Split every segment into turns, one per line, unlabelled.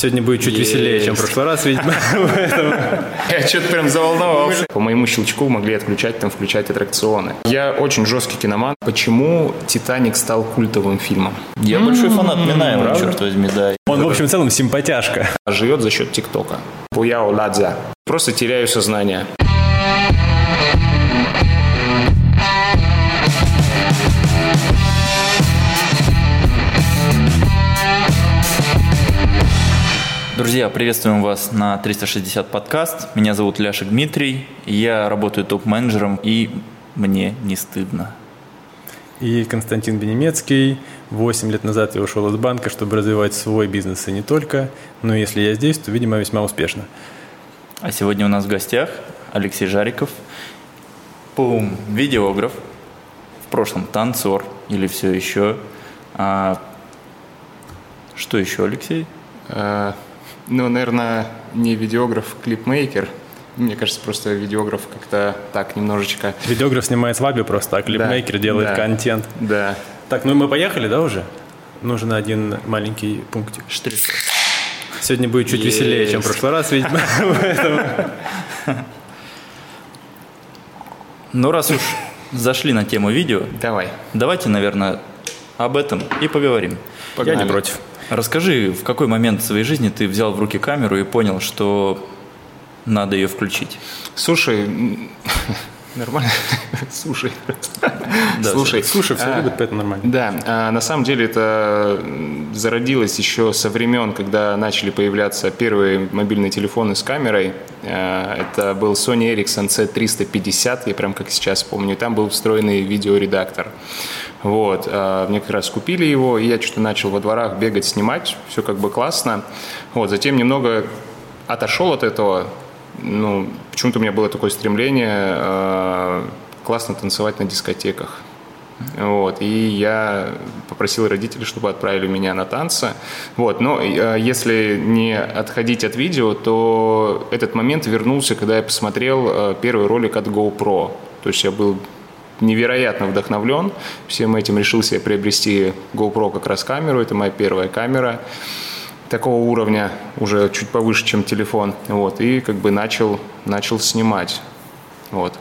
Сегодня будет чуть веселее, чем в прошлый раз, видимо.
Я что-то прям заволновался. По моему щелчку могли отключать, там, включать аттракционы. Я очень жесткий киноман. Почему «Титаник» стал культовым фильмом?
Я большой фанат Минаева, черт возьми, да.
Он, в общем, в целом симпатяшка.
Живет за счет ТикТока. Пуяо ладза. Просто теряю сознание.
Друзья, приветствуем вас на 360 подкаст. Меня зовут Ляшек Дмитрий. Я работаю топ-менеджером, и мне не стыдно.
И Константин Бенемецкий. Восемь лет назад я ушел из банка, чтобы развивать свой бизнес и не только. Но если я здесь, то, видимо, весьма успешно.
А сегодня у нас в гостях Алексей Жариков. Пум, видеограф. В прошлом танцор или все еще. А, что еще, Алексей?
А, ну, наверное, не видеограф, клипмейкер. Мне кажется, просто видеограф как-то так немножечко...
Видеограф снимает свадьбу просто, а клипмейкер да, делает
да,
контент.
Да.
Так, ну мы поехали, да, уже? Нужен один маленький пунктик.
Штрих.
Сегодня будет чуть есть. веселее, чем в прошлый раз, видимо.
Ну, раз уж зашли на тему видео,
давай.
Давайте, наверное, об этом и поговорим.
Погнали. Я не против.
Расскажи, в какой момент своей жизни ты взял в руки камеру и понял, что надо ее включить?
Слушай, Нормально? Слушай.
Да, слушай. Слушай, все а, любят, поэтому нормально.
Да, а, на самом деле это зародилось еще со времен, когда начали появляться первые мобильные телефоны с камерой. А, это был Sony Ericsson C350, я прям как сейчас помню. Там был встроенный видеоредактор. Вот, а, мне как раз купили его, и я что-то начал во дворах бегать, снимать, все как бы классно. Вот, затем немного отошел от этого, ну, почему-то у меня было такое стремление э, классно танцевать на дискотеках. Вот, и я попросил родителей, чтобы отправили меня на танцы. Вот, но э, если не отходить от видео, то этот момент вернулся, когда я посмотрел э, первый ролик от GoPro. То есть я был невероятно вдохновлен. Всем этим решил себе приобрести GoPro как раз камеру. Это моя первая камера такого уровня, уже чуть повыше, чем телефон. Вот, и как бы начал, начал снимать. Вот.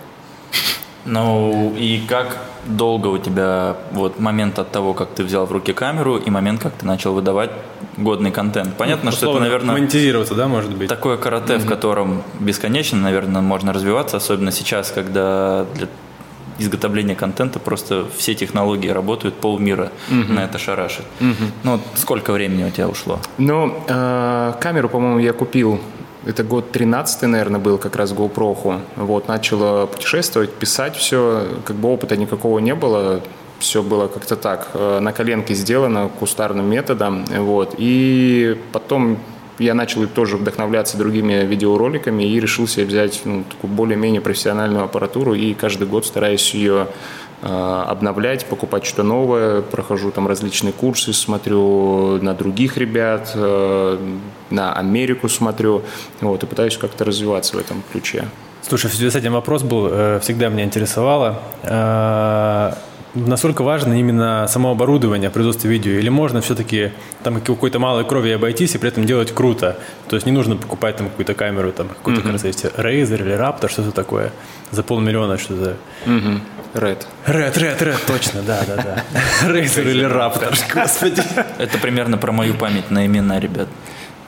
Ну и как долго у тебя вот момент от того, как ты взял в руки камеру, и момент, как ты начал выдавать годный контент? Понятно, ну, что это, наверное...
Монетизироваться, да, может быть?
Такое карате, mm-hmm. в котором бесконечно, наверное, можно развиваться, особенно сейчас, когда для изготовления контента просто все технологии работают, полмира угу. на это шарашит. Угу. Ну, сколько времени у тебя ушло?
Ну, э, камеру, по-моему, я купил это год 13 наверное, был как раз GoPro. Вот, начала путешествовать, писать все, как бы опыта никакого не было, все было как-то так, э, на коленке сделано, кустарным методом, вот, и потом я начал тоже вдохновляться другими видеороликами и решил себе взять ну, такую более-менее профессиональную аппаратуру и каждый год стараюсь ее э, обновлять, покупать что-то новое, прохожу там различные курсы, смотрю на других ребят, э, на Америку смотрю, вот, и пытаюсь как-то развиваться в этом ключе.
Слушай, в связи с этим вопрос был, э, всегда меня интересовало насколько важно именно само оборудование производства видео? Или можно все-таки там какой-то малой крови обойтись и при этом делать круто? То есть не нужно покупать там какую-то камеру, там какую-то, mm-hmm. кажется, Razer или Raptor, что-то такое, за полмиллиона что-то.
Mm-hmm. Red.
Red, Red, Red, точно, да, да, да. Razer или Raptor, господи.
Это примерно про мою память на имена, ребят.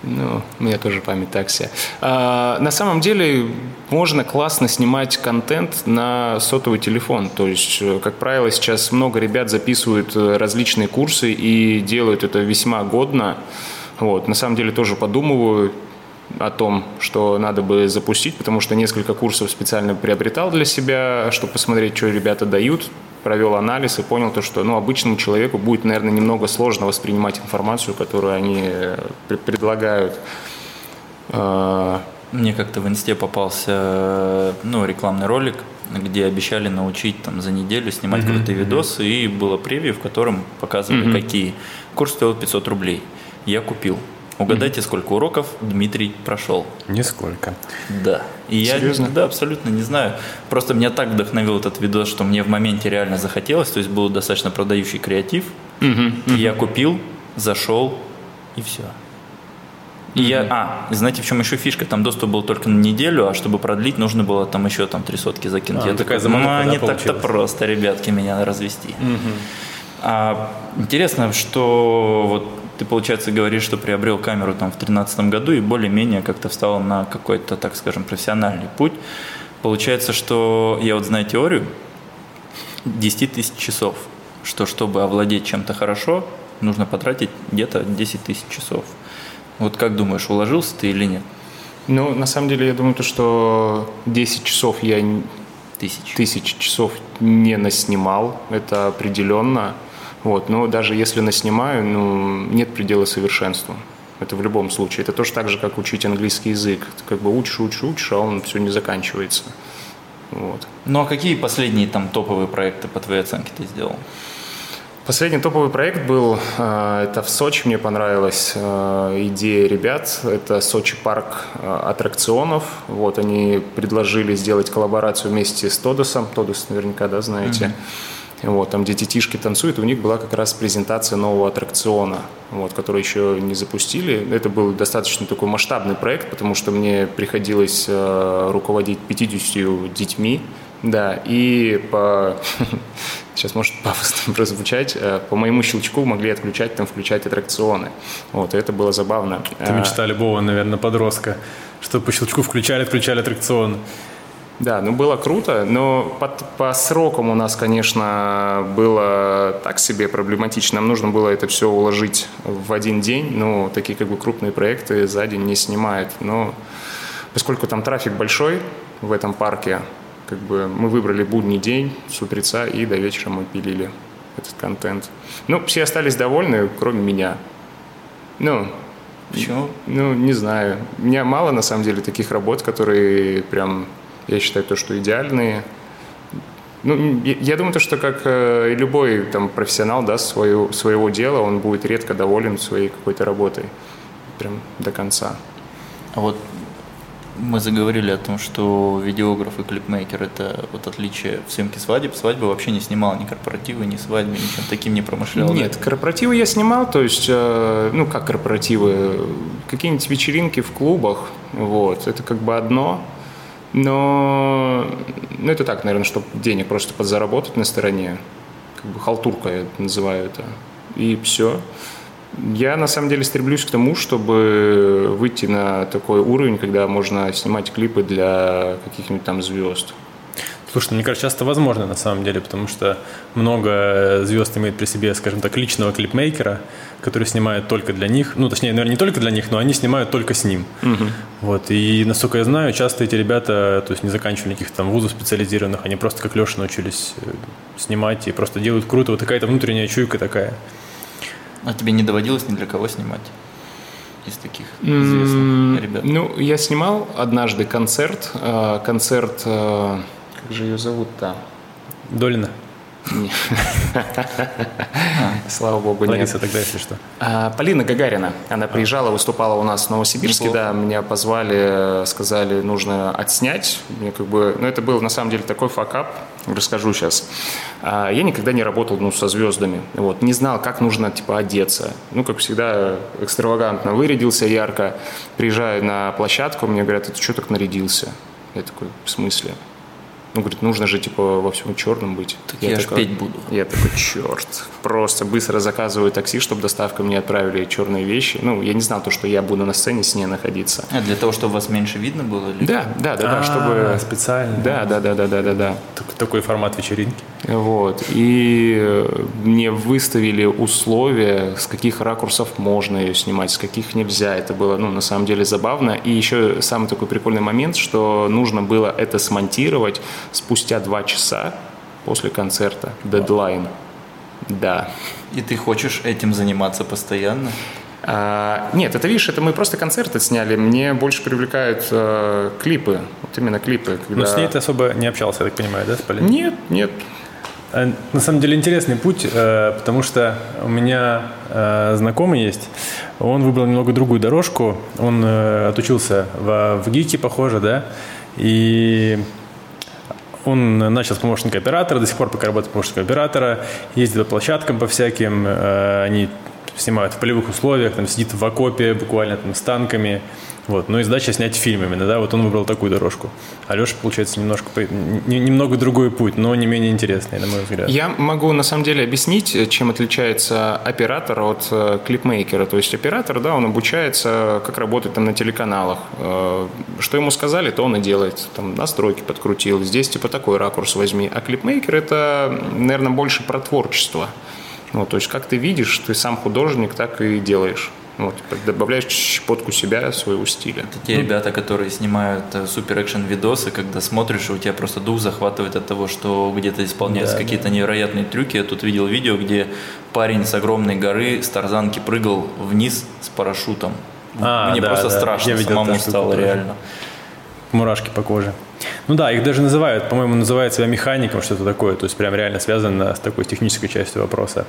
Ну, у меня тоже память так себе. А, на самом деле можно классно снимать контент на сотовый телефон. То есть, э, как правило, сейчас много ребят записывают э, различные курсы и делают это весьма годно. Вот. На самом деле тоже подумываю о том, что надо бы запустить, потому что несколько курсов специально приобретал для себя, чтобы посмотреть, что ребята дают провел анализ и понял то, что ну, обычному человеку будет, наверное, немного сложно воспринимать информацию, которую они э, предлагают.
А, Мне как-то в инсте попался ну, рекламный ролик, где обещали научить там, за неделю снимать mm-hmm. какой-то видос, и было превью, в котором показывали, mm-hmm. какие. Курс стоил 500 рублей. Я купил. Угадайте, сколько уроков Дмитрий прошел?
Нисколько.
Да. И
Серьезно?
я да, абсолютно не знаю. Просто меня так вдохновил этот видос, что мне в моменте реально захотелось. То есть был достаточно продающий креатив. Угу, угу. Я купил, зашел, и все. И я, а, знаете, в чем еще фишка? Там доступ был только на неделю, а чтобы продлить, нужно было там еще там три сотки закинуть.
А,
я
такая
такой, ну,
замануха, да,
не так-то
получилась?»
просто, ребятки, меня развести. А, интересно, что вот ты, получается, говоришь, что приобрел камеру там в 2013 году и более-менее как-то встал на какой-то, так скажем, профессиональный путь. Получается, что я вот знаю теорию 10 тысяч часов, что чтобы овладеть чем-то хорошо, нужно потратить где-то 10 тысяч часов. Вот как думаешь, уложился ты или нет?
Ну, на самом деле, я думаю, то, что 10 часов я
Тысяч.
тысяч часов не наснимал, это определенно. Вот, но даже если наснимаю, ну, нет предела совершенству. Это в любом случае. Это тоже так же, как учить английский язык. Ты как бы учишь, учишь, учишь, а он все не заканчивается. Вот.
Ну а какие последние там топовые проекты по твоей оценке ты сделал?
Последний топовый проект был, э, это в Сочи, мне понравилась э, идея ребят, это Сочи парк э, аттракционов, вот они предложили сделать коллаборацию вместе с Тодосом, Тодос наверняка, да, знаете, вот, там, где детишки танцуют, у них была как раз презентация нового аттракциона, вот, который еще не запустили. Это был достаточно такой масштабный проект, потому что мне приходилось э, руководить 50 детьми, да, и по... Сейчас может пафосно прозвучать. э, По моему щелчку могли отключать, там, включать аттракционы. Вот, это было забавно.
Это мечта любого, наверное, подростка, что по щелчку включали, отключали аттракцион.
Да, ну было круто, но по, по срокам у нас, конечно, было так себе проблематично. Нам нужно было это все уложить в один день. Ну, такие как бы крупные проекты за день не снимают. Но поскольку там трафик большой в этом парке, как бы мы выбрали будний день с утреца и до вечера мы пилили этот контент. Ну, все остались довольны, кроме меня. Ну,
Почему?
ну, не знаю. У меня мало, на самом деле, таких работ, которые прям, я считаю, то, что идеальные. Ну, я, думаю, то, что как э, и любой там профессионал, да, свою, своего дела, он будет редко доволен своей какой-то работой. Прям до конца.
А вот мы заговорили о том, что видеограф и клипмейкер – это вот отличие в съемке свадеб. Свадьбы вообще не снимал ни корпоративы, ни свадьбы, ничем таким не промышлял. да?
Нет, корпоративы я снимал, то есть, э, ну как корпоративы, какие-нибудь вечеринки в клубах, вот, это как бы одно, но ну, это так, наверное, чтобы денег просто подзаработать на стороне, как бы халтурка я называю это, и все. Я на самом деле стремлюсь к тому, чтобы выйти на такой уровень, когда можно снимать клипы для каких-нибудь там звезд.
Слушай, ну, мне кажется, часто возможно на самом деле, потому что много звезд имеет при себе, скажем так, личного клипмейкера, который снимает только для них. Ну, точнее, наверное, не только для них, но они снимают только с ним. Вот. И, насколько я знаю, часто эти ребята, то есть не заканчивали никаких там вузов специализированных, они просто как Леша научились э, снимать и просто делают круто. Вот какая-то внутренняя чуйка такая.
А тебе не доводилось ни для кого снимать из таких известных ребят?
Ну, я снимал однажды концерт. э, Концерт, э, как же ее зовут-то?
Долина?
Слава богу, нет.
Лариса тогда, если что.
А, Полина Гагарина. Она приезжала, выступала у нас в Новосибирске, да, меня позвали, сказали, нужно отснять. Мне как бы, ну, это был на самом деле такой факап, расскажу сейчас. А, Я никогда не работал, ну, со звездами, вот, не знал, как нужно, типа, одеться. Ну, как всегда, экстравагантно вырядился ярко. Приезжаю на площадку, мне говорят, ты что так нарядился? Я такой, в смысле? Ну, говорит, нужно же, типа, во всем черном быть.
Так я ж
такой,
петь буду.
Я такой, черт. Просто быстро заказываю такси, чтобы доставка мне отправили черные вещи. Ну, я не знал то, что я буду на сцене с ней находиться.
А для того, чтобы вас меньше видно было? Или...
Да, да, да, да,
А,
чтобы...
специально.
Да, да, да, да, да, да, да.
Так- Такой формат вечеринки.
Вот. И э, мне выставили условия, с каких ракурсов можно ее снимать, с каких нельзя. Это было, ну, на самом деле забавно. И еще самый такой прикольный момент, что нужно было это смонтировать спустя два часа после концерта. Дедлайн. Да.
И ты хочешь этим заниматься постоянно?
А, нет, это, видишь, это мы просто концерты сняли. Мне больше привлекают э, клипы. Вот именно клипы.
Но
когда-
с ней ты особо не общался, я так понимаю, да, с Полиной?
Нет, нет.
Э, На самом деле интересный путь, э, потому что у меня э, знакомый есть, он выбрал немного другую дорожку, он э, отучился в, в ГИКе, похоже, да, и он начал с помощника оператора, до сих пор пока работает помощником оператора, ездит по площадкам по всяким, э, они снимают в полевых условиях, там сидит в окопе буквально там с танками, вот. Но и задача снять фильм именно, да, вот он выбрал такую дорожку. Алеша, получается, немножко, немного другой путь, но не менее интересный, на мой взгляд.
Я могу, на самом деле, объяснить, чем отличается оператор от э, клипмейкера. То есть оператор, да, он обучается, как работать там на телеканалах. Э, что ему сказали, то он и делает. Там настройки подкрутил, здесь типа такой ракурс возьми. А клипмейкер – это, наверное, больше про творчество. Вот, то есть как ты видишь, ты сам художник, так и делаешь. Вот, добавляешь щепотку себя, своего стиля.
Это те ребята, которые снимают э, супер экшен видосы, когда смотришь, и у тебя просто дух захватывает от того, что где-то исполняются да, какие-то да. невероятные трюки. Я тут видел видео, где парень с огромной горы с тарзанки прыгал вниз с парашютом. А, Мне да, просто да. страшно самому стало реально.
Мурашки по коже. Ну да, их даже называют, по-моему, называют себя механиком, что-то такое. То есть прям реально связано с такой технической частью вопроса.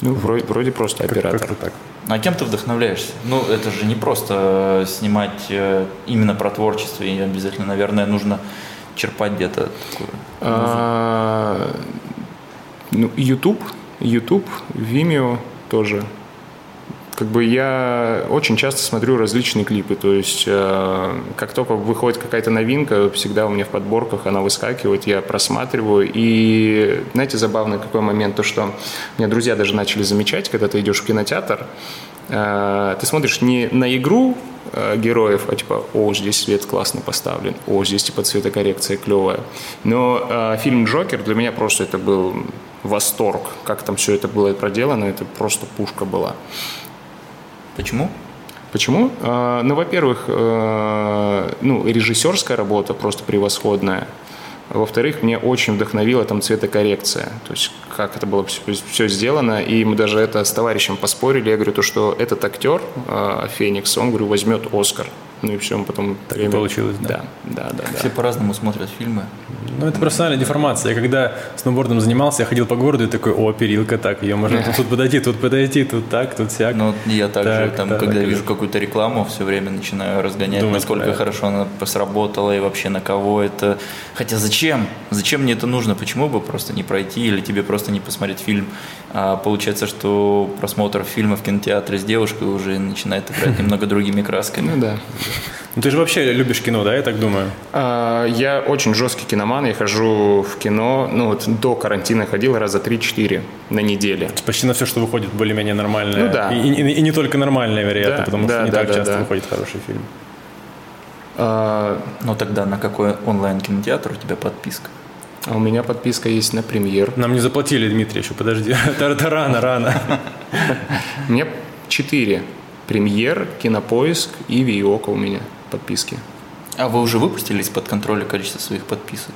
Ну, вроде, вроде просто оператор. Как, как так.
А кем ты вдохновляешься? Ну, это же не просто снимать э, именно про творчество, и обязательно, наверное, нужно черпать где-то такую а,
Ну, YouTube, YouTube, Vimeo тоже как бы я очень часто смотрю различные клипы, то есть э, как только выходит какая-то новинка, всегда у меня в подборках она выскакивает, я просматриваю. И знаете, забавный какой момент, то что меня друзья даже начали замечать, когда ты идешь в кинотеатр, э, ты смотришь не на игру э, героев, а типа, о, здесь свет классно поставлен, о, здесь типа цветокоррекция клевая. Но э, фильм «Джокер» для меня просто это был восторг, как там все это было проделано, это просто пушка была.
Почему?
Почему? А, ну, во-первых, э, ну, режиссерская работа просто превосходная. Во-вторых, мне очень вдохновила там цветокоррекция. То есть, как это было все, сделано. И мы даже это с товарищем поспорили. Я говорю, то, что этот актер, э, Феникс, он, говорю, возьмет Оскар. Ну и все, он потом...
Так время... получилось,
да? Да, да, да.
Все по-разному смотрят фильмы.
Ну, это профессиональная деформация. Я когда сноубордом занимался, я ходил по городу и такой, о, перилка, так, ее можно тут подойти, тут подойти, тут так, тут сяк.
Ну, я также, там, когда вижу какую-то рекламу, все время начинаю разгонять, насколько хорошо она сработала и вообще на кого это. Хотя зачем? Зачем мне это нужно? Почему бы просто не пройти или тебе просто не посмотреть фильм? А получается, что просмотр фильма в кинотеатре с девушкой уже начинает играть немного другими красками.
Ну да.
Ну ты же вообще любишь кино, да, я так думаю?
А, я очень жесткий киноман, я хожу в кино, ну вот до карантина ходил раза 3-4 на неделе.
Почти на все, что выходит более-менее нормальное.
Ну да.
И, и, и не только нормальное, вероятно, да, потому да, что не да, так да, часто да. выходит хороший фильм.
А... Ну тогда на какой онлайн-кинотеатр у тебя подписка?
А у меня подписка есть на премьер.
Нам не заплатили, Дмитрий, еще подожди. Это рано, рано.
Мне четыре. Премьер, Кинопоиск и Виока у меня подписки.
А вы уже выпустили из-под контроля количество своих подписок?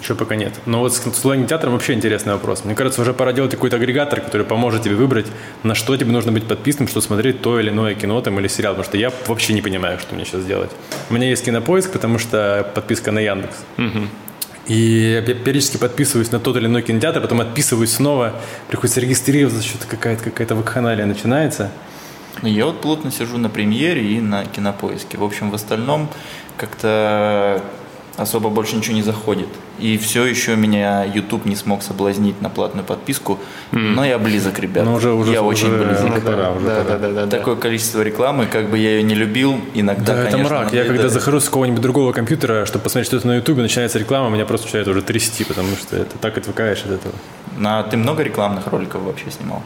Еще пока нет. Но вот с онлайн-театром вообще интересный вопрос. Мне кажется, уже пора делать какой-то агрегатор, который поможет тебе выбрать, на что тебе нужно быть подписанным, что смотреть то или иное кино там, или сериал. Потому что я вообще не понимаю, что мне сейчас делать. У меня есть кинопоиск, потому что подписка на Яндекс. Угу. И я периодически подписываюсь на тот или иной кинотеатр, потом отписываюсь снова, приходится регистрироваться, что-то какая-то какая-то вакханалия начинается.
Я вот плотно сижу на премьере и на кинопоиске. В общем, в остальном как-то особо больше ничего не заходит. И все еще меня YouTube не смог соблазнить на платную подписку, mm. но я близок, ребят. Но уже, уже, я уже, очень близок. Ну,
пора, уже да, пора. Да, да, да,
Такое да. количество рекламы, как бы я ее не любил, иногда, да,
конечно, это мрак. Я когда захожу с какого-нибудь другого компьютера, чтобы посмотреть что-то на YouTube, начинается реклама, меня просто начинает уже трясти, потому что это так отвыкаешь от этого.
На, ты много рекламных роликов вообще снимал?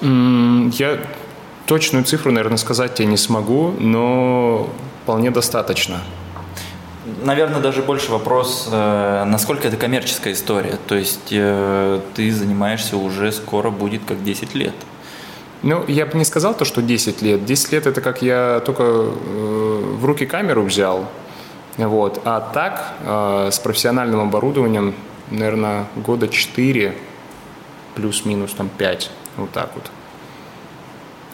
Я точную цифру, наверное, сказать тебе не смогу, но вполне достаточно.
Наверное, даже больше вопрос, э, насколько это коммерческая история. То есть э, ты занимаешься уже скоро будет как 10 лет.
Ну, я бы не сказал то, что 10 лет. 10 лет это как я только э, в руки камеру взял. Вот. А так, с профессиональным оборудованием, наверное, года 4 плюс-минус там 5. Вот так вот.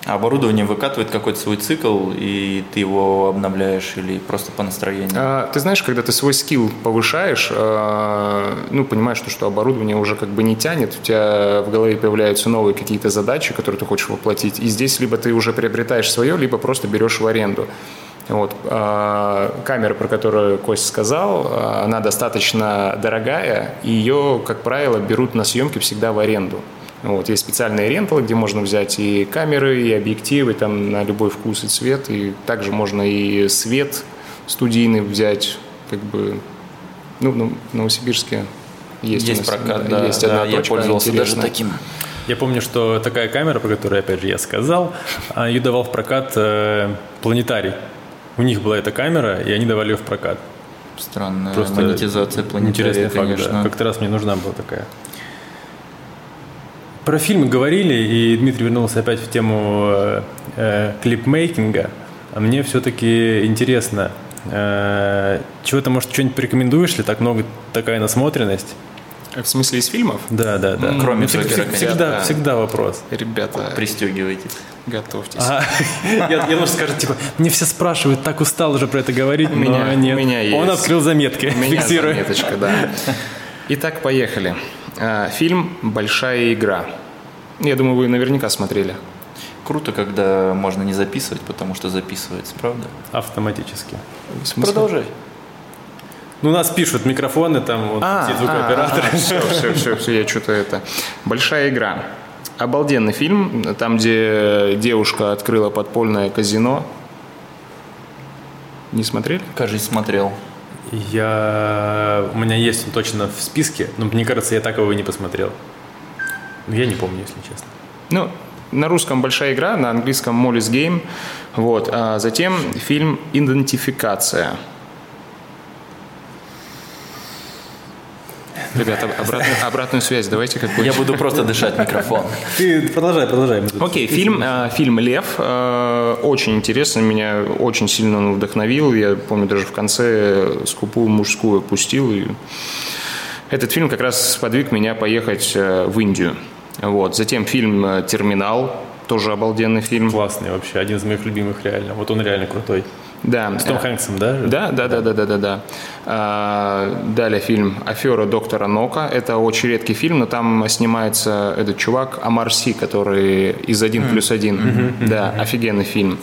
А оборудование выкатывает какой-то свой цикл, и ты его обновляешь или просто по настроению?
А, ты знаешь, когда ты свой скилл повышаешь, а, ну, понимаешь, что, что оборудование уже как бы не тянет, у тебя в голове появляются новые какие-то задачи, которые ты хочешь воплотить, и здесь либо ты уже приобретаешь свое, либо просто берешь в аренду. Вот. А, камера, про которую Кость сказал, она достаточно дорогая, и ее, как правило, берут на съемки всегда в аренду. Вот, есть специальные ренталы, где можно взять и камеры, и объективы, там на любой вкус и цвет. И также можно и свет студийный взять, как бы, ну, ну в Новосибирске есть,
есть
нас,
прокат, да,
есть
да,
одна
я
точка
пользовался даже
интересная.
таким.
Я помню, что такая камера, про которую, опять же, я сказал, а, ее давал в прокат э, планетарий. У них была эта камера, и они давали ее в прокат.
Странная
Просто
монетизация планетария,
Интересный факт,
конечно.
да. Как-то раз мне нужна была такая. Про фильмы говорили, и Дмитрий вернулся опять в тему э, э, клипмейкинга. А мне все-таки интересно, э, чего-то, может, что-нибудь порекомендуешь ли? Так много, такая насмотренность.
В смысле из фильмов?
Да, да, да.
Кроме
Ну, всег-
Джокера,
всег- всегда,
конечно.
всегда вопрос.
Ребята,
Пристегивайтесь.
готовьтесь.
А, я, я думаю, скажет, типа, мне все спрашивают, так устал уже про это говорить,
У меня-
но
у
нет.
меня есть.
Он открыл заметки,
У меня
фиксируя.
заметочка, да. Итак, поехали. А, Фильм «Большая игра». Я думаю, вы наверняка смотрели.
Круто, когда можно не записывать, потому что записывается, правда?
Автоматически.
Продолжай.
Ну, нас пишут микрофоны, там вот
А,
эти звукооператоры.
все, все, все, все, я что-то это. Большая игра. Обалденный фильм, там, где девушка открыла подпольное казино. Не смотрели?
Кажись, смотрел.
Я... У меня есть он точно в списке, но мне кажется, я так его и не посмотрел. Ну, я не помню, если честно.
Ну, на русском «Большая игра», на английском «Моллис Гейм». Вот. А затем фильм «Идентификация». Ребята, обратную, обратную связь давайте как бы.
Я буду просто дышать микрофон.
Ты продолжай, продолжай.
Окей, фильм, э, фильм «Лев» э, очень интересно, меня очень сильно он вдохновил. Я помню, даже в конце скупую мужскую пустил. И этот фильм как раз сподвиг меня поехать э, в Индию. Вот. Затем фильм э, «Терминал», тоже обалденный фильм.
Классный вообще, один из моих любимых реально. Вот он реально крутой.
Да.
С Том Хэнксом, да?
Да, да, да, да, да, да, да. А, Далее фильм «Афера доктора Нока». Это очень редкий фильм, но там снимается этот чувак Амар Си, который из «1 плюс 1». Да, офигенный фильм.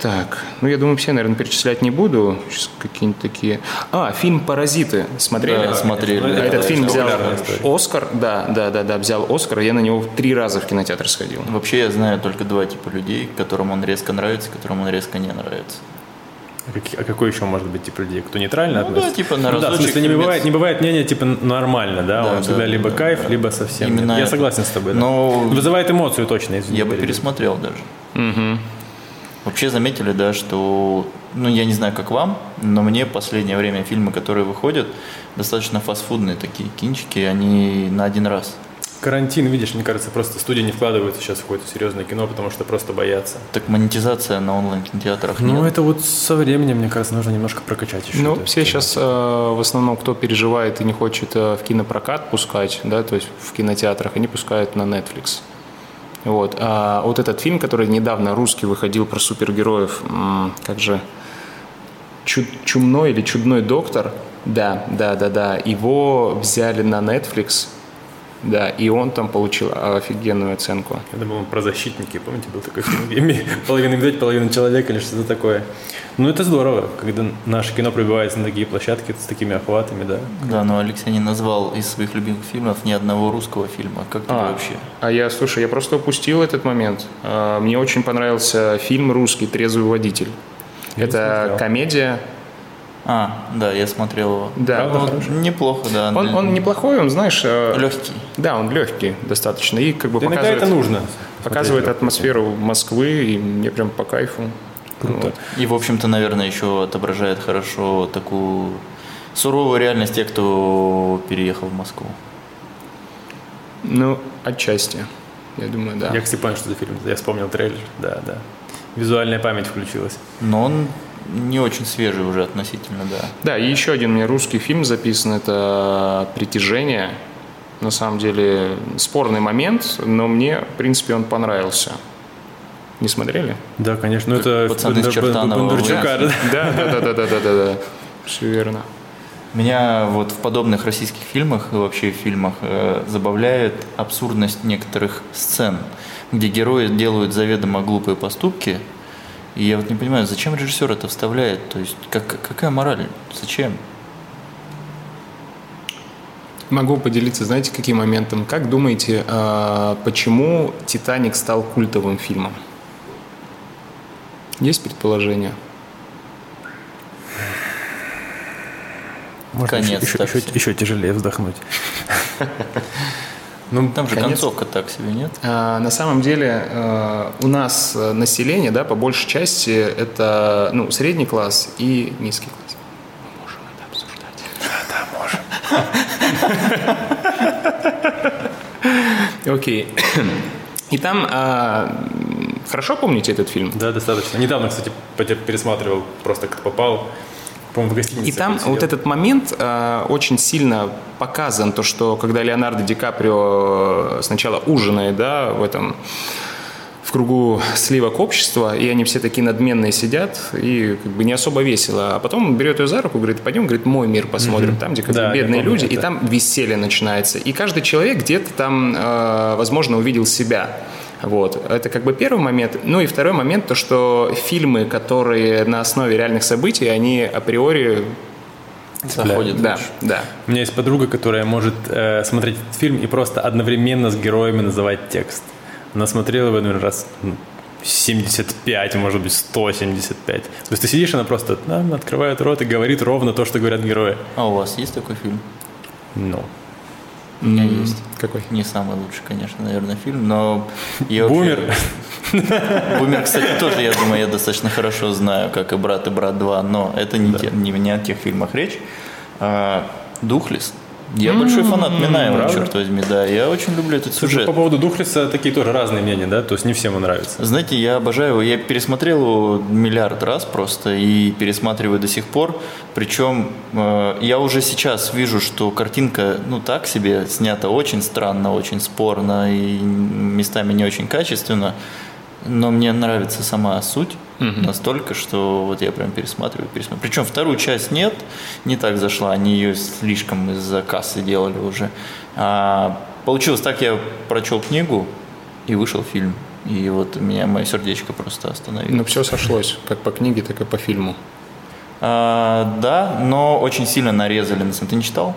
Так, ну я думаю, все, наверное, перечислять не буду. Сейчас какие-нибудь такие... А, фильм «Паразиты» смотрели?
Да, смотрели.
Ну,
А
это
Этот
очень
фильм взял. Оскар, да, да, да, да, взял Оскар. Я на него три раза в кинотеатр сходил.
Вообще я знаю только два типа людей, которым он резко нравится, которым он резко не нравится.
А А какой еще может быть тип людей? Кто нейтрально
Ну
относится?
да, типа на
Ну да, в смысле, не бывает, не бывает мнения типа нормально, да?
Да,
Он
да,
всегда
да,
либо
да,
кайф,
да.
либо совсем.
Именно
нет. Я согласен с тобой. да.
Но-
Вызывает эмоцию точно, извини.
Я бы пересмотрел даже. Вообще заметили, да, что, ну, я не знаю, как вам, но мне в последнее время фильмы, которые выходят, достаточно фастфудные такие кинчики, они на один раз.
Карантин, видишь, мне кажется, просто студии не вкладываются сейчас в какое-то серьезное кино, потому что просто боятся.
Так монетизация на онлайн-кинотеатрах
Ну,
нет.
это вот со временем, мне кажется, нужно немножко прокачать еще.
Ну, все сейчас в основном, кто переживает и не хочет э, в кинопрокат пускать, да, то есть в кинотеатрах, они пускают на Netflix. Вот. А вот этот фильм, который недавно русский выходил про супергероев, м, как же Чу- Чумной или Чудной доктор, да, да, да, да, его взяли на Netflix, да, и он там получил офигенную оценку.
Я думал, он про защитники. Помните, был такой фильм, половина медведь, половина человек или что-то такое. Ну, это здорово, когда наше кино пробивается на такие площадки с такими охватами, да.
Да, но Алексей не назвал из своих любимых фильмов ни одного русского фильма. Как тебе
А,
вообще?
а я, слушай, я просто упустил этот момент. А, Мне очень понравился фильм русский «Трезвый водитель».
Я
Это комедия.
А, да, я смотрел его.
Да,
Правда?
он,
хороший?
Неплохо, да.
он, он неплохой, он, знаешь, э,
легкий.
да, он легкий достаточно и как бы
Да иногда
показывает,
это нужно.
показывает
Смотреть
атмосферу Москвы, и мне прям по кайфу.
Круто.
Вот.
И, в общем-то, наверное, еще отображает хорошо такую суровую реальность тех, кто переехал в Москву.
Ну, отчасти, я думаю, да.
Я, кстати, понял, что за фильм. Я вспомнил трейлер, да, да. Визуальная память включилась.
Но он не очень свежий уже относительно, да.
Да, и еще один у меня русский фильм записан, это «Притяжение». На самом деле спорный момент, но мне, в принципе, он понравился. Не смотрели?
Да, конечно. Ну, это
пацаны
Бондар-
Чертанова
Бондарчука. Да,
да, да, да, да, да, да, да. Все верно.
Меня вот в подобных российских фильмах и вообще в фильмах э, забавляет абсурдность некоторых сцен, где герои делают заведомо глупые поступки. И я вот не понимаю, зачем режиссер это вставляет? То есть как, какая мораль? Зачем?
Могу поделиться, знаете, каким моментом? Как думаете, а, почему «Титаник» стал культовым фильмом? Есть предположение?
Можно Конец еще, еще, еще, еще тяжелее вздохнуть.
Ну, там же конец. концовка так себе, нет?
А, на самом деле а, у нас население, да, по большей части, это ну, средний класс и низкий класс. Мы можем это обсуждать. Да, да, можем. Окей. И там а, хорошо помните этот фильм?
Да, достаточно. Недавно, кстати, пересматривал, просто как попал по-моему, в гостинице.
И там вот этот момент э, очень сильно показан, то, что когда Леонардо Ди Каприо сначала ужинает, да, в этом в кругу сливок общества, и они все такие надменные сидят, и как бы не особо весело. А потом он берет ее за руку, говорит, пойдем, говорит, мой мир посмотрим, mm-hmm. там, где как да, бедные помню, люди, это. и там веселье начинается. И каждый человек где-то там, э, возможно, увидел себя. Вот. Это как бы первый момент. Ну и второй момент, то что фильмы, которые на основе реальных событий, они априори
заходят.
Да, да.
У меня есть подруга, которая может э, смотреть этот фильм и просто одновременно с героями называть текст. Она смотрела его, наверное, раз 75, может быть, 175. То есть ты сидишь, она просто да, открывает рот и говорит ровно то, что говорят герои.
А у вас есть такой фильм?
Ну. No.
У меня mm. есть.
Какой?
Не самый лучший, конечно, наверное, фильм, но
Бумер.
Бумер, кстати, тоже, я думаю, я достаточно хорошо знаю, как и «Брат» и «Брат 2», но это не, да. те, не, не о тех фильмах речь. А, «Духлес» Я mm-hmm. большой фанат Минаева, черт возьми, да. Я очень люблю этот Слушай, сюжет.
По поводу Духлиса такие тоже разные мнения, да? То есть не всем он нравится.
Знаете, я обожаю его. Я пересмотрел его миллиард раз просто и пересматриваю до сих пор. Причем э, я уже сейчас вижу, что картинка, ну, так себе снята очень странно, очень спорно и местами не очень качественно. Но мне нравится сама суть угу. настолько, что вот я прям пересматриваю, пересматриваю. Причем вторую часть нет, не так зашла, они ее слишком из-за кассы делали уже. А, получилось так, я прочел книгу и вышел фильм. И вот меня мое сердечко просто остановилось.
Ну, все сошлось, как по книге, так и по фильму.
А, да, но очень сильно нарезали. Ты не читал?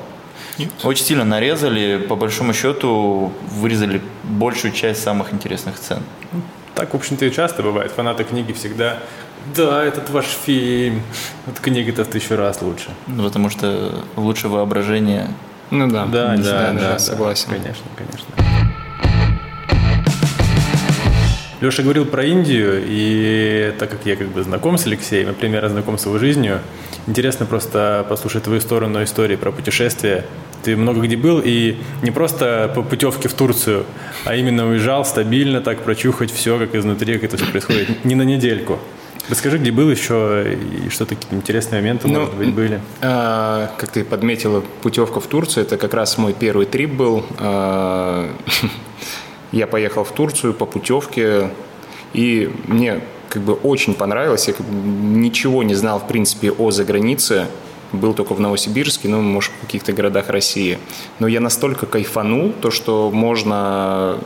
Нет. Очень сильно нарезали, по большому счету вырезали большую часть самых интересных сцен.
Так, в общем-то, и часто бывает. Фанаты книги всегда да, этот ваш фильм. Вот книга-то в тысячу раз лучше.
Ну, потому что лучше воображение.
Ну да,
да, да, да, да, да,
согласен.
Конечно, конечно. Леша говорил про Индию, и так как я как бы знаком с Алексеем, и примерно знаком с его жизнью, интересно просто послушать твою сторону истории про путешествия ты много где был, и не просто по путевке в Турцию, а именно уезжал стабильно, так прочухать все, как изнутри, как это все происходит, не на недельку. Расскажи, где был еще, и что такие интересные моменты, ну, может быть, были?
А, как ты подметила, путевка в Турцию, это как раз мой первый трип был. А, я поехал в Турцию по путевке, и мне как бы очень понравилось. Я как бы ничего не знал, в принципе, о загранице был только в Новосибирске, ну, может, в каких-то городах России. Но я настолько кайфанул, то, что можно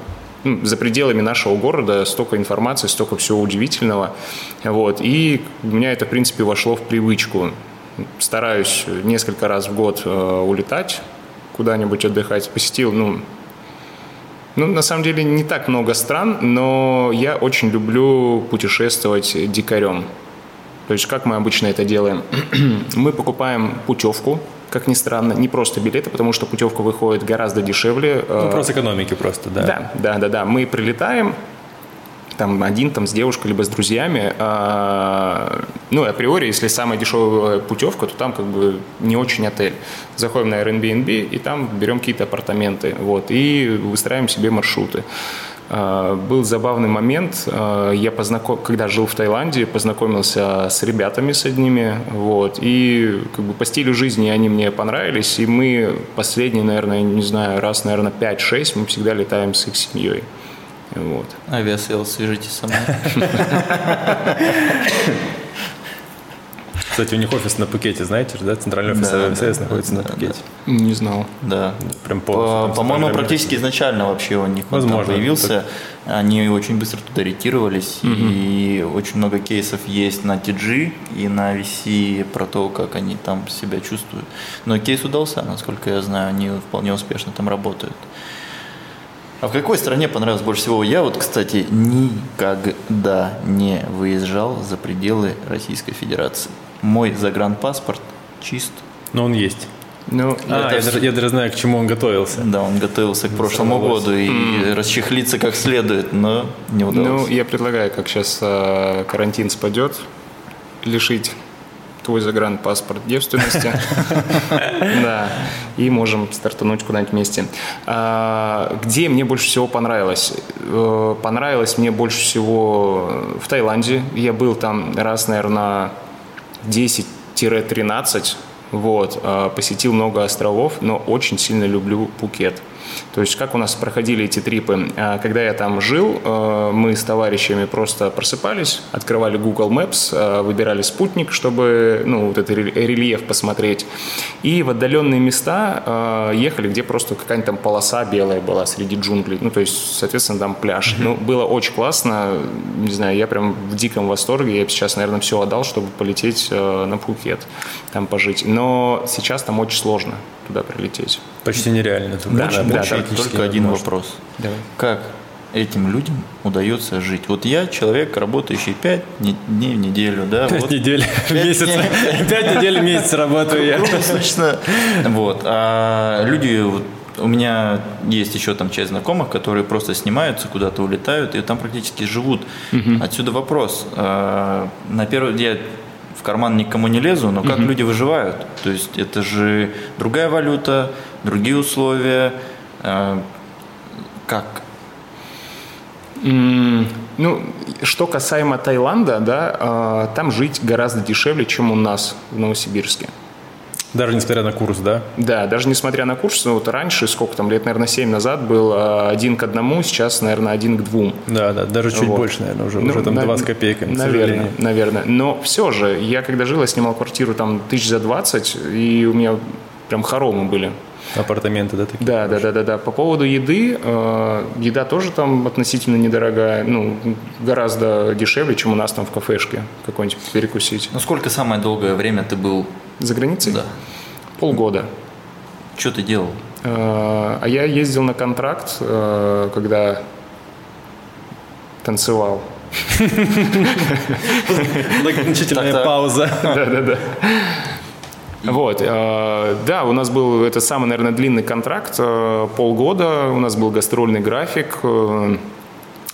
ну, за пределами нашего города столько информации, столько всего удивительного. Вот. И у меня это, в принципе, вошло в привычку. Стараюсь несколько раз в год э, улетать куда-нибудь отдыхать. Посетил, ну, ну, на самом деле, не так много стран, но я очень люблю путешествовать дикарем. То есть как мы обычно это делаем? мы покупаем путевку, как ни странно, не просто билеты, потому что путевка выходит гораздо дешевле.
Ну, вопрос экономики просто, да.
Да, да, да, да. Мы прилетаем, там один там с девушкой либо с друзьями. А, ну, априори, если самая дешевая путевка, то там как бы не очень отель. Заходим на Airbnb и там берем какие-то апартаменты, вот, и выстраиваем себе маршруты. А, был забавный момент. А, я познаком... когда жил в Таиланде, познакомился с ребятами с одними, вот, и как бы по стилю жизни они мне понравились, и мы последние, наверное, не знаю, раз, наверное, 5-6 мы всегда летаем с их семьей. Вот.
Aviasales, свяжитесь со мной.
Кстати, у них офис на Пукете, знаете же, да? Центральный офис
Да,
МСС
да,
находится
да,
на
да,
Пукете.
Не знал.
Да.
Прям
По-
полностью.
По-моему,
центральный
практически изначально вообще у них он там
Возможно.
появился. Они очень быстро туда ретировались. И очень много кейсов есть на TG и на VC про то, как они там себя чувствуют. Но кейс удался, насколько я знаю. Они вполне успешно там работают. А в какой стране понравилось больше всего? Я вот, кстати, никогда не выезжал за пределы Российской Федерации. Мой загранпаспорт чист.
Но он есть.
Ну,
А,
Это
я даже, я даже знаю, к чему он готовился.
Да, он готовился к прошлому
Сорвалось.
году и расчехлиться как следует, но не
ну,
удалось.
я предлагаю, как сейчас э, карантин спадет, лишить твой загранпаспорт девственности. Да. И можем стартануть куда-нибудь вместе. А, Где мне больше всего понравилось? Э, Понравилось мне больше всего в Таиланде. Я был там раз, наверное, 10-13. Вот, э, посетил много островов, но очень сильно люблю Пукет. То есть, как у нас проходили эти трипы? А, Когда я там жил, э, мы с товарищами просто просыпались, открывали Google Maps, э, выбирали спутник, чтобы, ну, вот этот рель- рельеф посмотреть. И в отдаленные места ехали, где просто какая-нибудь там полоса белая была среди джунглей. Ну, то есть, соответственно, там пляж. Ну, было очень классно. Не знаю, я прям в диком восторге. Я бы сейчас, наверное, все отдал, чтобы полететь на Пхукет, там пожить. Но сейчас там очень сложно туда прилететь.
Почти нереально. Только,
Да,
да,
да,
Только один
невозможно.
вопрос.
Давай.
Как этим людям удается жить? Вот я человек, работающий 5 дней в неделю, да,
Пять
вот.
недель в
Пять
месяц.
дней.
Пять недель в месяц работаю я.
Круглосуточно. Вот. А люди, вот, у меня есть еще там часть знакомых, которые просто снимаются, куда-то улетают и там практически живут. Отсюда вопрос. А, На первый я в карман никому не лезу, но как люди выживают? То есть это же другая валюта, другие условия. А, Как?
Ну, что касаемо Таиланда, да, а, там жить гораздо дешевле, чем у нас в Новосибирске.
Даже несмотря на курс, да?
Да, даже несмотря на курс, ну вот раньше, сколько там, лет, наверное, 7 назад был а, один к одному, сейчас, наверное, один к двум.
Да, да, даже чуть
Вот.
больше, наверное, уже,
Ну,
уже там
на-
20 копеек, к
Наверное,
сожалению.
наверное. Но все же, я когда жил, я снимал квартиру там тысяч за 20, и у меня прям хоромы были.
Апартаменты, да, такие?
Да, да, да, да, да. По поводу еды, э, еда тоже там относительно недорогая, ну, гораздо дешевле, чем у нас там в кафешке какой-нибудь перекусить.
Ну сколько самое долгое время ты был?
За границей?
Да.
Полгода.
Что ты делал?
Э, А я ездил на контракт, э, когда танцевал.
Значительная
Так-так.
пауза.
Да-да-да. Вот, э, да, у нас был это самый, наверное, длинный контракт, э, полгода, у нас был гастрольный график, э,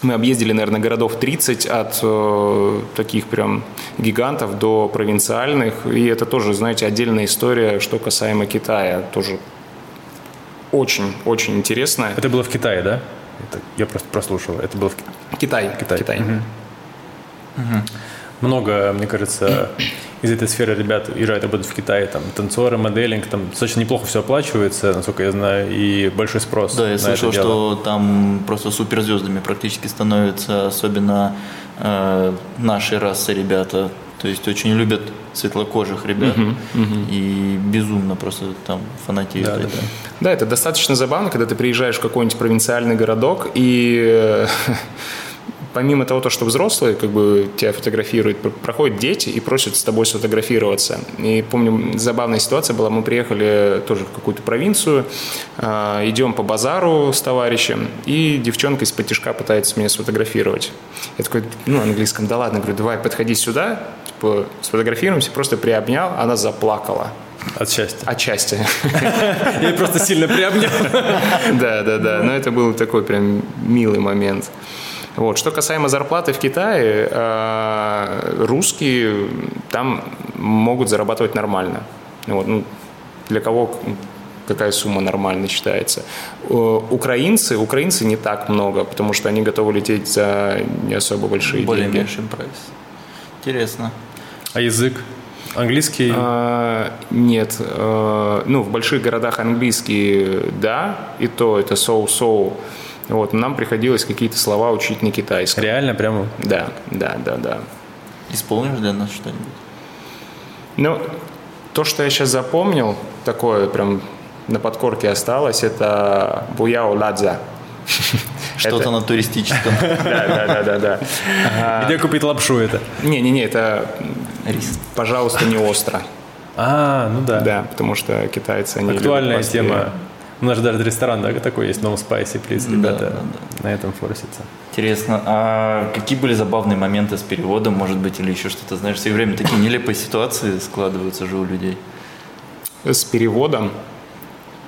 мы объездили, наверное, городов 30 от э, таких прям гигантов до провинциальных, и это тоже, знаете, отдельная история, что касаемо Китая, тоже очень-очень интересная.
Это было в Китае, да? Это, я просто прослушал. Это было в Ки-
Китай,
Китай.
Китай.
Мгм. Много, мне кажется, из этой сферы ребят уезжают работать в Китае. Там танцоры, моделинг, там достаточно неплохо все оплачивается, насколько я знаю, и большой спрос
Да,
на
я слышал,
это дело.
что там просто суперзвездами практически становятся, особенно э, нашей расы ребята. То есть очень любят светлокожих ребят и безумно просто там фанатеют.
Да, да, да.
Да, это достаточно забавно, когда ты приезжаешь в какой-нибудь провинциальный городок, и э, помимо того, то, что взрослые как бы тебя фотографируют, пр- проходят дети и просят с тобой сфотографироваться. И помню, забавная ситуация была, мы приехали тоже в какую-то провинцию, э, идем по базару с товарищем, и девчонка из потяжка пытается меня сфотографировать. Я такой, ну, английском, да ладно, говорю, давай, подходи сюда, типа, сфотографируемся, просто приобнял, она заплакала.
От счастья.
Отчасти.
Я её просто сильно приобнял.
Да, да, да. Но это был такой прям милый момент. Вот. Что касаемо зарплаты в Китае, э, русские там могут зарабатывать нормально. Вот. Ну, для кого какая сумма нормально считается. Э, Украинцы, украинцы не так много, потому что они готовы лететь за не особо большие
Более
деньги.
меньшим прайс. Интересно.
А язык? Английский?
А, нет. э, ну, в больших городах английский, да, и то это соу-соу. Вот, нам приходилось какие-то слова учить на китайском.
Реально прямо?
Да, да, да, да.
Исполнишь для нас что-нибудь?
Ну, то, что я сейчас запомнил, такое прям на подкорке осталось, это Буяо Ладза.
Что-то на туристическом.
Да, да, да, да.
Где купить лапшу это?
Не-не-не, это рис. Пожалуйста, не остро.
А, ну да.
Да, потому что китайцы, они
Актуальная тема. У нас же даже ресторан да, такой есть, No Spicy, please, ребята да, да, да. на этом форсится.
Интересно, а какие были забавные моменты с переводом, может быть, или еще что-то? Знаешь, все время такие нелепые ситуации складываются же у людей.
С переводом?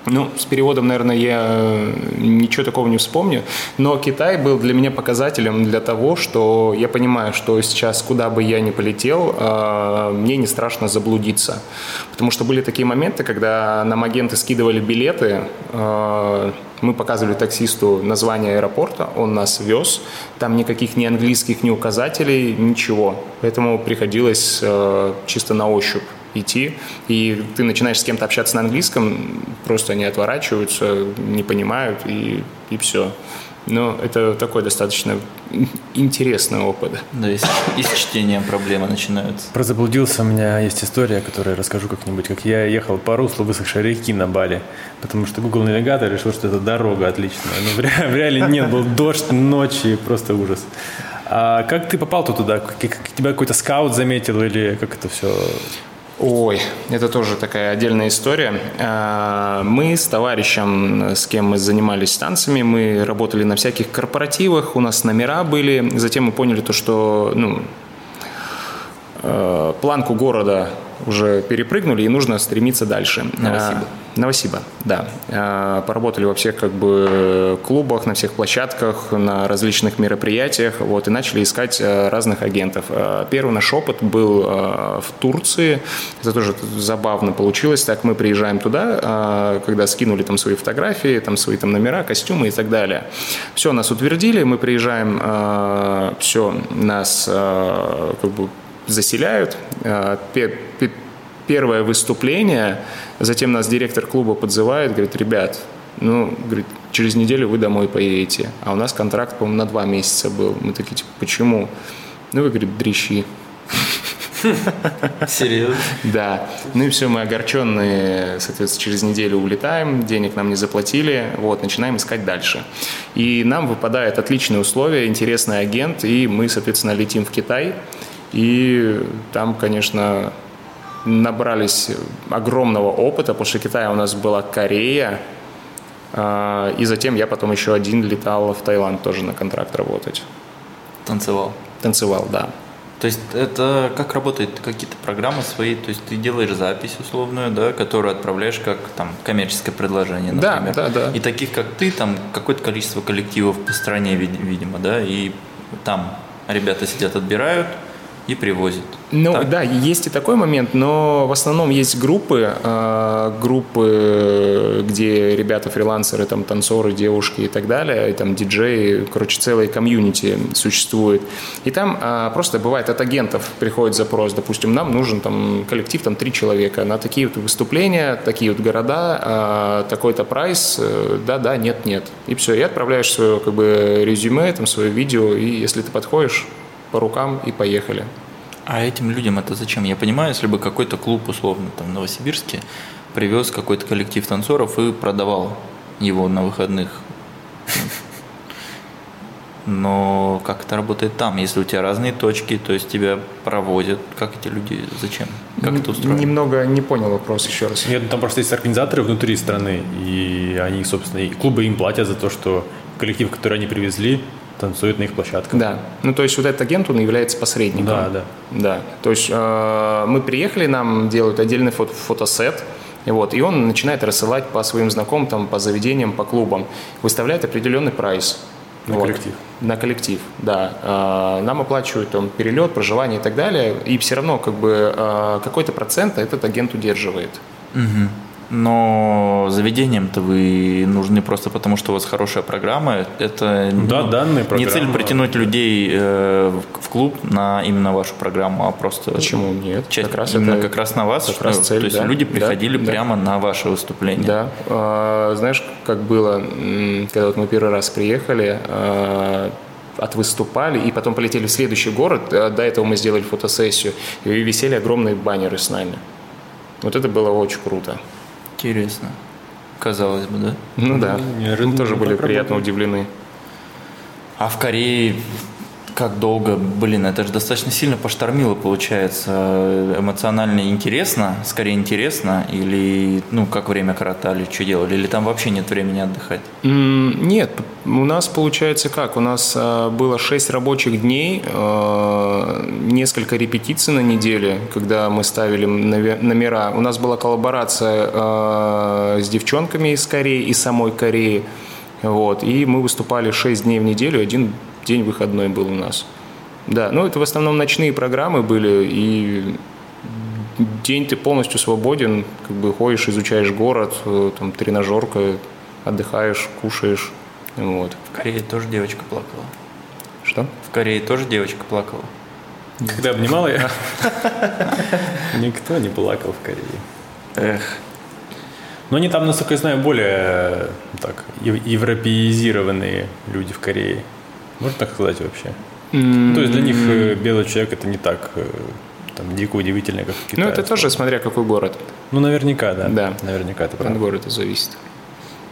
Ну, с переводом, наверное, я э, ничего такого не вспомню, но Китай был для меня показателем для того, что я понимаю, что сейчас, куда бы я ни полетел, э, мне не страшно заблудиться. Потому что были такие моменты, когда нам агенты скидывали билеты, э, мы показывали таксисту название аэропорта, он нас вез, там никаких ни английских, ни указателей, ничего. Поэтому приходилось чисто на ощупь идти, и ты начинаешь с кем-то общаться на английском, просто они отворачиваются, не понимают, и, и все. Но это такой достаточно интересный опыт.
Да, и с, и с чтением проблемы начинаются.
Про заблудился у меня есть история, которую я расскажу как-нибудь. Как я ехал по руслу высохшей реки на Бали, потому что Google Навигатор решил, что это дорога отличная. Но в, в реале нет, был дождь, ночи, просто ужас. А как ты попал туда? Как, тебя какой-то скаут заметил или как это все
Ой, это тоже такая отдельная история. А, мы с товарищем, с кем мы занимались танцами, мы работали на всяких корпоративах, у нас номера были. Затем мы поняли то, что ну, э, планку города уже перепрыгнули, и нужно стремиться дальше.
Новосиба.
Новосиба, да. А, поработали во всех как бы клубах, на всех площадках, на различных мероприятиях, вот, и начали искать э, разных агентов. А, первый наш опыт был в Турции. Это тоже забавно получилось. Так мы приезжаем туда, а, когда скинули там свои фотографии, там свои там номера, костюмы и так далее. Все, нас утвердили, мы приезжаем, все, нас как бы заселяют. Э, первое выступление, затем нас директор клуба подзывает, говорит, ребят, ну, говорит, через неделю вы домой поедете. А у нас контракт, по-моему, на два месяца был. Мы такие, типа, почему? Ну, вы, говорит, дрищи.
Серьезно?
Да. Ну и все, мы огорченные, соответственно, через неделю улетаем, денег нам не заплатили, вот, начинаем искать дальше. И нам выпадает отличные условия, интересный агент, и мы, соответственно, летим в Китай. И там, конечно, набрались огромного опыта, что Китая у нас была Корея, а, и затем я потом еще один летал в Таиланд тоже на контракт работать.
Танцевал?
Танцевал, да.
То есть это как работает какие-то программы свои, то есть ты делаешь запись условную, да, которую отправляешь как там коммерческое предложение, например.
Да, да, да.
И таких как ты, там какое-то количество коллективов по стране, видимо, да, и там ребята сидят, отбирают, и привозит.
Ну так? да, есть и такой момент, но в основном есть группы, э, группы, где ребята фрилансеры, там танцоры, девушки и так далее, и там диджеи, короче, целые комьюнити существует. И там э, просто бывает от агентов приходит запрос, допустим, нам нужен там коллектив, там три человека на такие вот выступления, такие вот города, э, такой-то прайс, э, да, да, нет, нет. И все, и отправляешь свое как бы резюме, там свое видео, и если ты подходишь, по рукам и поехали.
А этим людям это зачем? Я понимаю, если бы какой-то клуб, условно, там в Новосибирске, привез какой-то коллектив танцоров и продавал его на выходных. Но как это работает там? Если у тебя разные точки, то есть тебя проводят, как эти люди, зачем? Как это устроено?
Немного не понял вопрос еще раз.
Нет, ну там просто есть организаторы внутри страны, и они, собственно, и клубы им платят за то, что коллектив, который они привезли, танцует на их площадках.
Да. Ну, то есть вот этот агент, он является посредником.
Да, да.
Да. То есть э, мы приехали, нам делают отдельный фото фотосет, и, вот, и он начинает рассылать по своим знакомым, там, по заведениям, по клубам. Выставляет определенный прайс.
На вот. коллектив.
На коллектив, да. Э, нам оплачивают там, перелет, проживание и так далее. И все равно как бы э, какой-то процент этот агент удерживает.
Угу но заведением-то вы нужны просто потому, что у вас хорошая программа. Это
да, ну, данные
не цель притянуть людей э, в клуб на именно вашу программу, а просто
почему нет?
Часть, как раз именно это, как раз на вас, как раз цель, то есть да, люди приходили да, прямо да. на ваше выступление.
Да, а, знаешь, как было, когда вот мы первый раз приехали. А, отвыступали, и потом полетели в следующий город. До этого мы сделали фотосессию, и висели огромные баннеры с нами. Вот это было очень круто.
Интересно. Казалось бы, да?
Ну да. Мы тоже были приятно удивлены.
А в Корее как долго, блин, это же достаточно сильно поштормило, получается. Эмоционально интересно, скорее интересно, или, ну, как время коротали, что делали, или там вообще нет времени отдыхать?
Нет, у нас получается как? У нас а, было 6 рабочих дней, а, несколько репетиций на неделе, когда мы ставили номера. У нас была коллаборация а, с девчонками из Кореи и самой Кореи. Вот, и мы выступали 6 дней в неделю, один день выходной был у нас. Да, ну это в основном ночные программы были, и день ты полностью свободен, как бы ходишь, изучаешь город, э, там тренажерка, отдыхаешь, кушаешь. Вот.
В Корее тоже девочка плакала.
Что?
В Корее тоже девочка плакала.
Когда обнимала я? Никто не плакал в Корее.
Эх.
Но они там, насколько я знаю, более так, европеизированные люди в Корее. Можно так сказать вообще? Mm-hmm. То есть для них э, белый человек это не так э, там, дико удивительно, как в Китае.
Ну, это тоже смотря какой город.
Ну, наверняка, да.
Да.
Наверняка это
правда. От города зависит.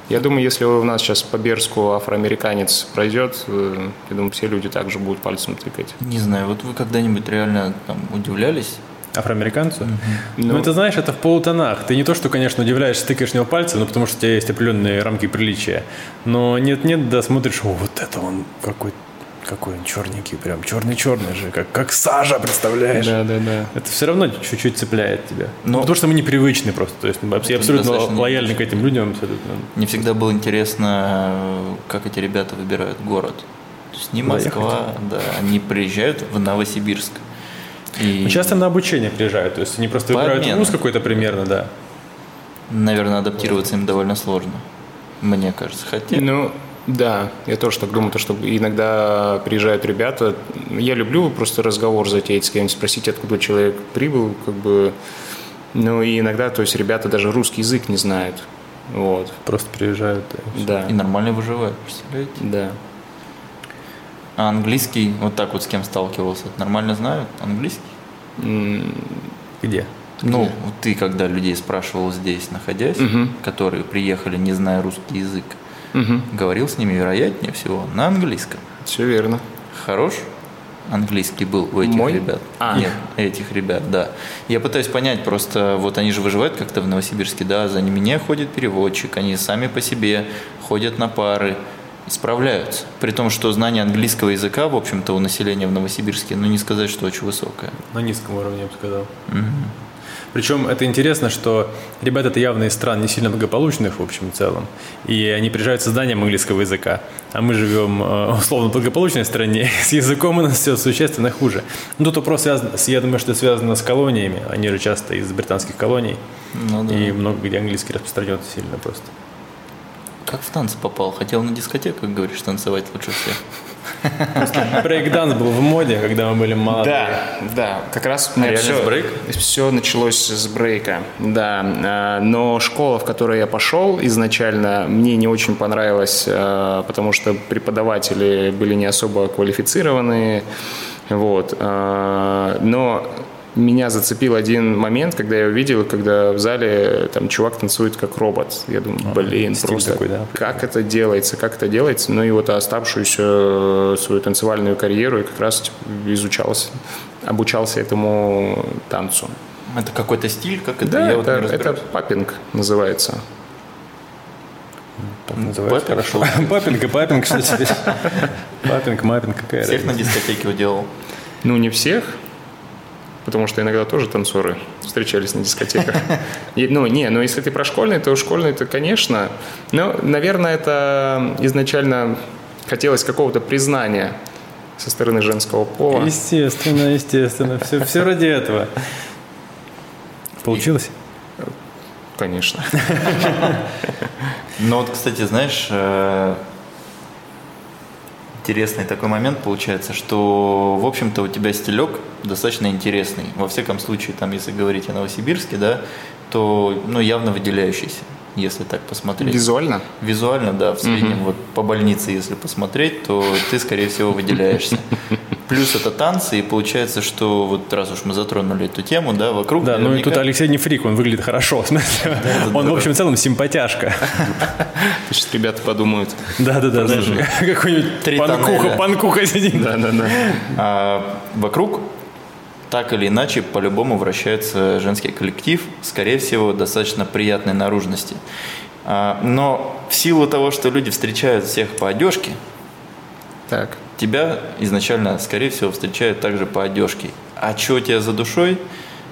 Я думаю, если у нас сейчас по Берску афроамериканец пройдет, э, я думаю, все люди также будут пальцем тыкать.
Не знаю, вот вы когда-нибудь реально там удивлялись?
Афроамериканцу? Угу. Ну, ну, это знаешь, это в полутонах. Ты не то, что, конечно, удивляешься, тыкаешь в него пальцем, ну, потому что у тебя есть определенные рамки приличия. Но нет-нет, да, смотришь, о, вот это он какой какой он черненький, прям черный-черный же, как, как сажа, представляешь?
Да, да, да.
Это все равно чуть-чуть цепляет тебя. Но... Потому что мы непривычны просто. То есть я абсолютно лояльны к этим людям. Абсолютно.
Мне всегда было интересно, как эти ребята выбирают город. То есть не Москва, да, они приезжают в Новосибирск.
И... Ну, часто на обучение приезжают, то есть они просто По выбирают обмену. вуз какой-то примерно, да.
Наверное, адаптироваться им довольно сложно, мне кажется. Хотя...
Ну, да, я тоже так думаю, то, что иногда приезжают ребята. Я люблю просто разговор затеять с кем-нибудь, спросить, откуда человек прибыл, как бы. Ну и иногда, то есть ребята даже русский язык не знают. Вот.
Просто приезжают.
И да. И нормально выживают, представляете?
Да.
А английский, вот так вот с кем сталкивался, нормально знают английский?
Где?
Ну, Где? ты когда людей спрашивал здесь, находясь, угу. которые приехали, не зная русский язык, угу. говорил с ними, вероятнее всего, на английском.
Все верно.
Хорош? Английский был у этих
Мой?
ребят.
А.
Нет, этих ребят, да. Я пытаюсь понять, просто вот они же выживают как-то в Новосибирске, да, за ними не ходит переводчик, они сами по себе ходят на пары, справляются. При том, что знание английского языка, в общем-то, у населения в Новосибирске, ну не сказать, что очень высокое.
На низком уровне, я бы сказал. Угу. Причем это интересно, что ребята это явно из стран не сильно благополучных, в общем и целом. И они приезжают с знанием английского языка. А мы живем э, условно в благополучной стране. С языком у нас все существенно хуже. Ну, тут вопрос связан, я думаю, что это связано с колониями. Они же часто из британских колоний. Ну, да. И много где английский распространен сильно просто.
Как в танцы попал? Хотел на дискотеку, как говоришь, танцевать лучше всех.
Брейкданс был в моде, когда мы были молодые.
Да, да, как раз а все, брейк? все началось с брейка, да. А, но школа, в которую я пошел изначально, мне не очень понравилась, а, потому что преподаватели были не особо квалифицированные, вот. Но меня зацепил один момент, когда я увидел, когда в зале там чувак танцует как робот. Я думаю, а, блин, а, просто такой, да? как это делается, как это делается. Ну и вот оставшуюся э, свою танцевальную карьеру я как раз типа, изучался, обучался этому танцу.
Это какой-то стиль, как это?
Да, я это, вот это папинг называется.
Так называется, хорошо. Папинг и папинг, что теперь? Папинг, мапинг, какая
Всех на дискотеке уделал?
Ну, не всех потому что иногда тоже танцоры встречались на дискотеках. И, ну, не, ну если ты про школьный, то школьный, то, конечно. Но, наверное, это изначально хотелось какого-то признания со стороны женского пола.
Естественно, естественно. Все, все ради этого. Получилось?
Конечно.
Ну вот, кстати, знаешь, э, интересный такой момент получается, что, в общем-то, у тебя стилек достаточно интересный. Во всяком случае, там, если говорить о Новосибирске, да, то, ну, явно выделяющийся. Если так посмотреть.
Визуально?
Визуально, да, в среднем. Угу. Вот по больнице, если посмотреть, то ты, скорее всего, выделяешься. Плюс это танцы, и получается, что вот раз уж мы затронули эту тему, да, вокруг...
Да, наверняка... ну и тут Алексей не фрик, он выглядит хорошо, он, в общем, в целом симпатяшка.
Сейчас ребята подумают.
Да-да-да, какой-нибудь панкуха, панкуха сидит.
Да-да-да. А вокруг так или иначе по-любому вращается женский коллектив, скорее всего, достаточно приятной наружности. А, но в силу того, что люди встречают всех по одежке, так. тебя изначально, скорее всего, встречают также по одежке. А что у тебя за душой,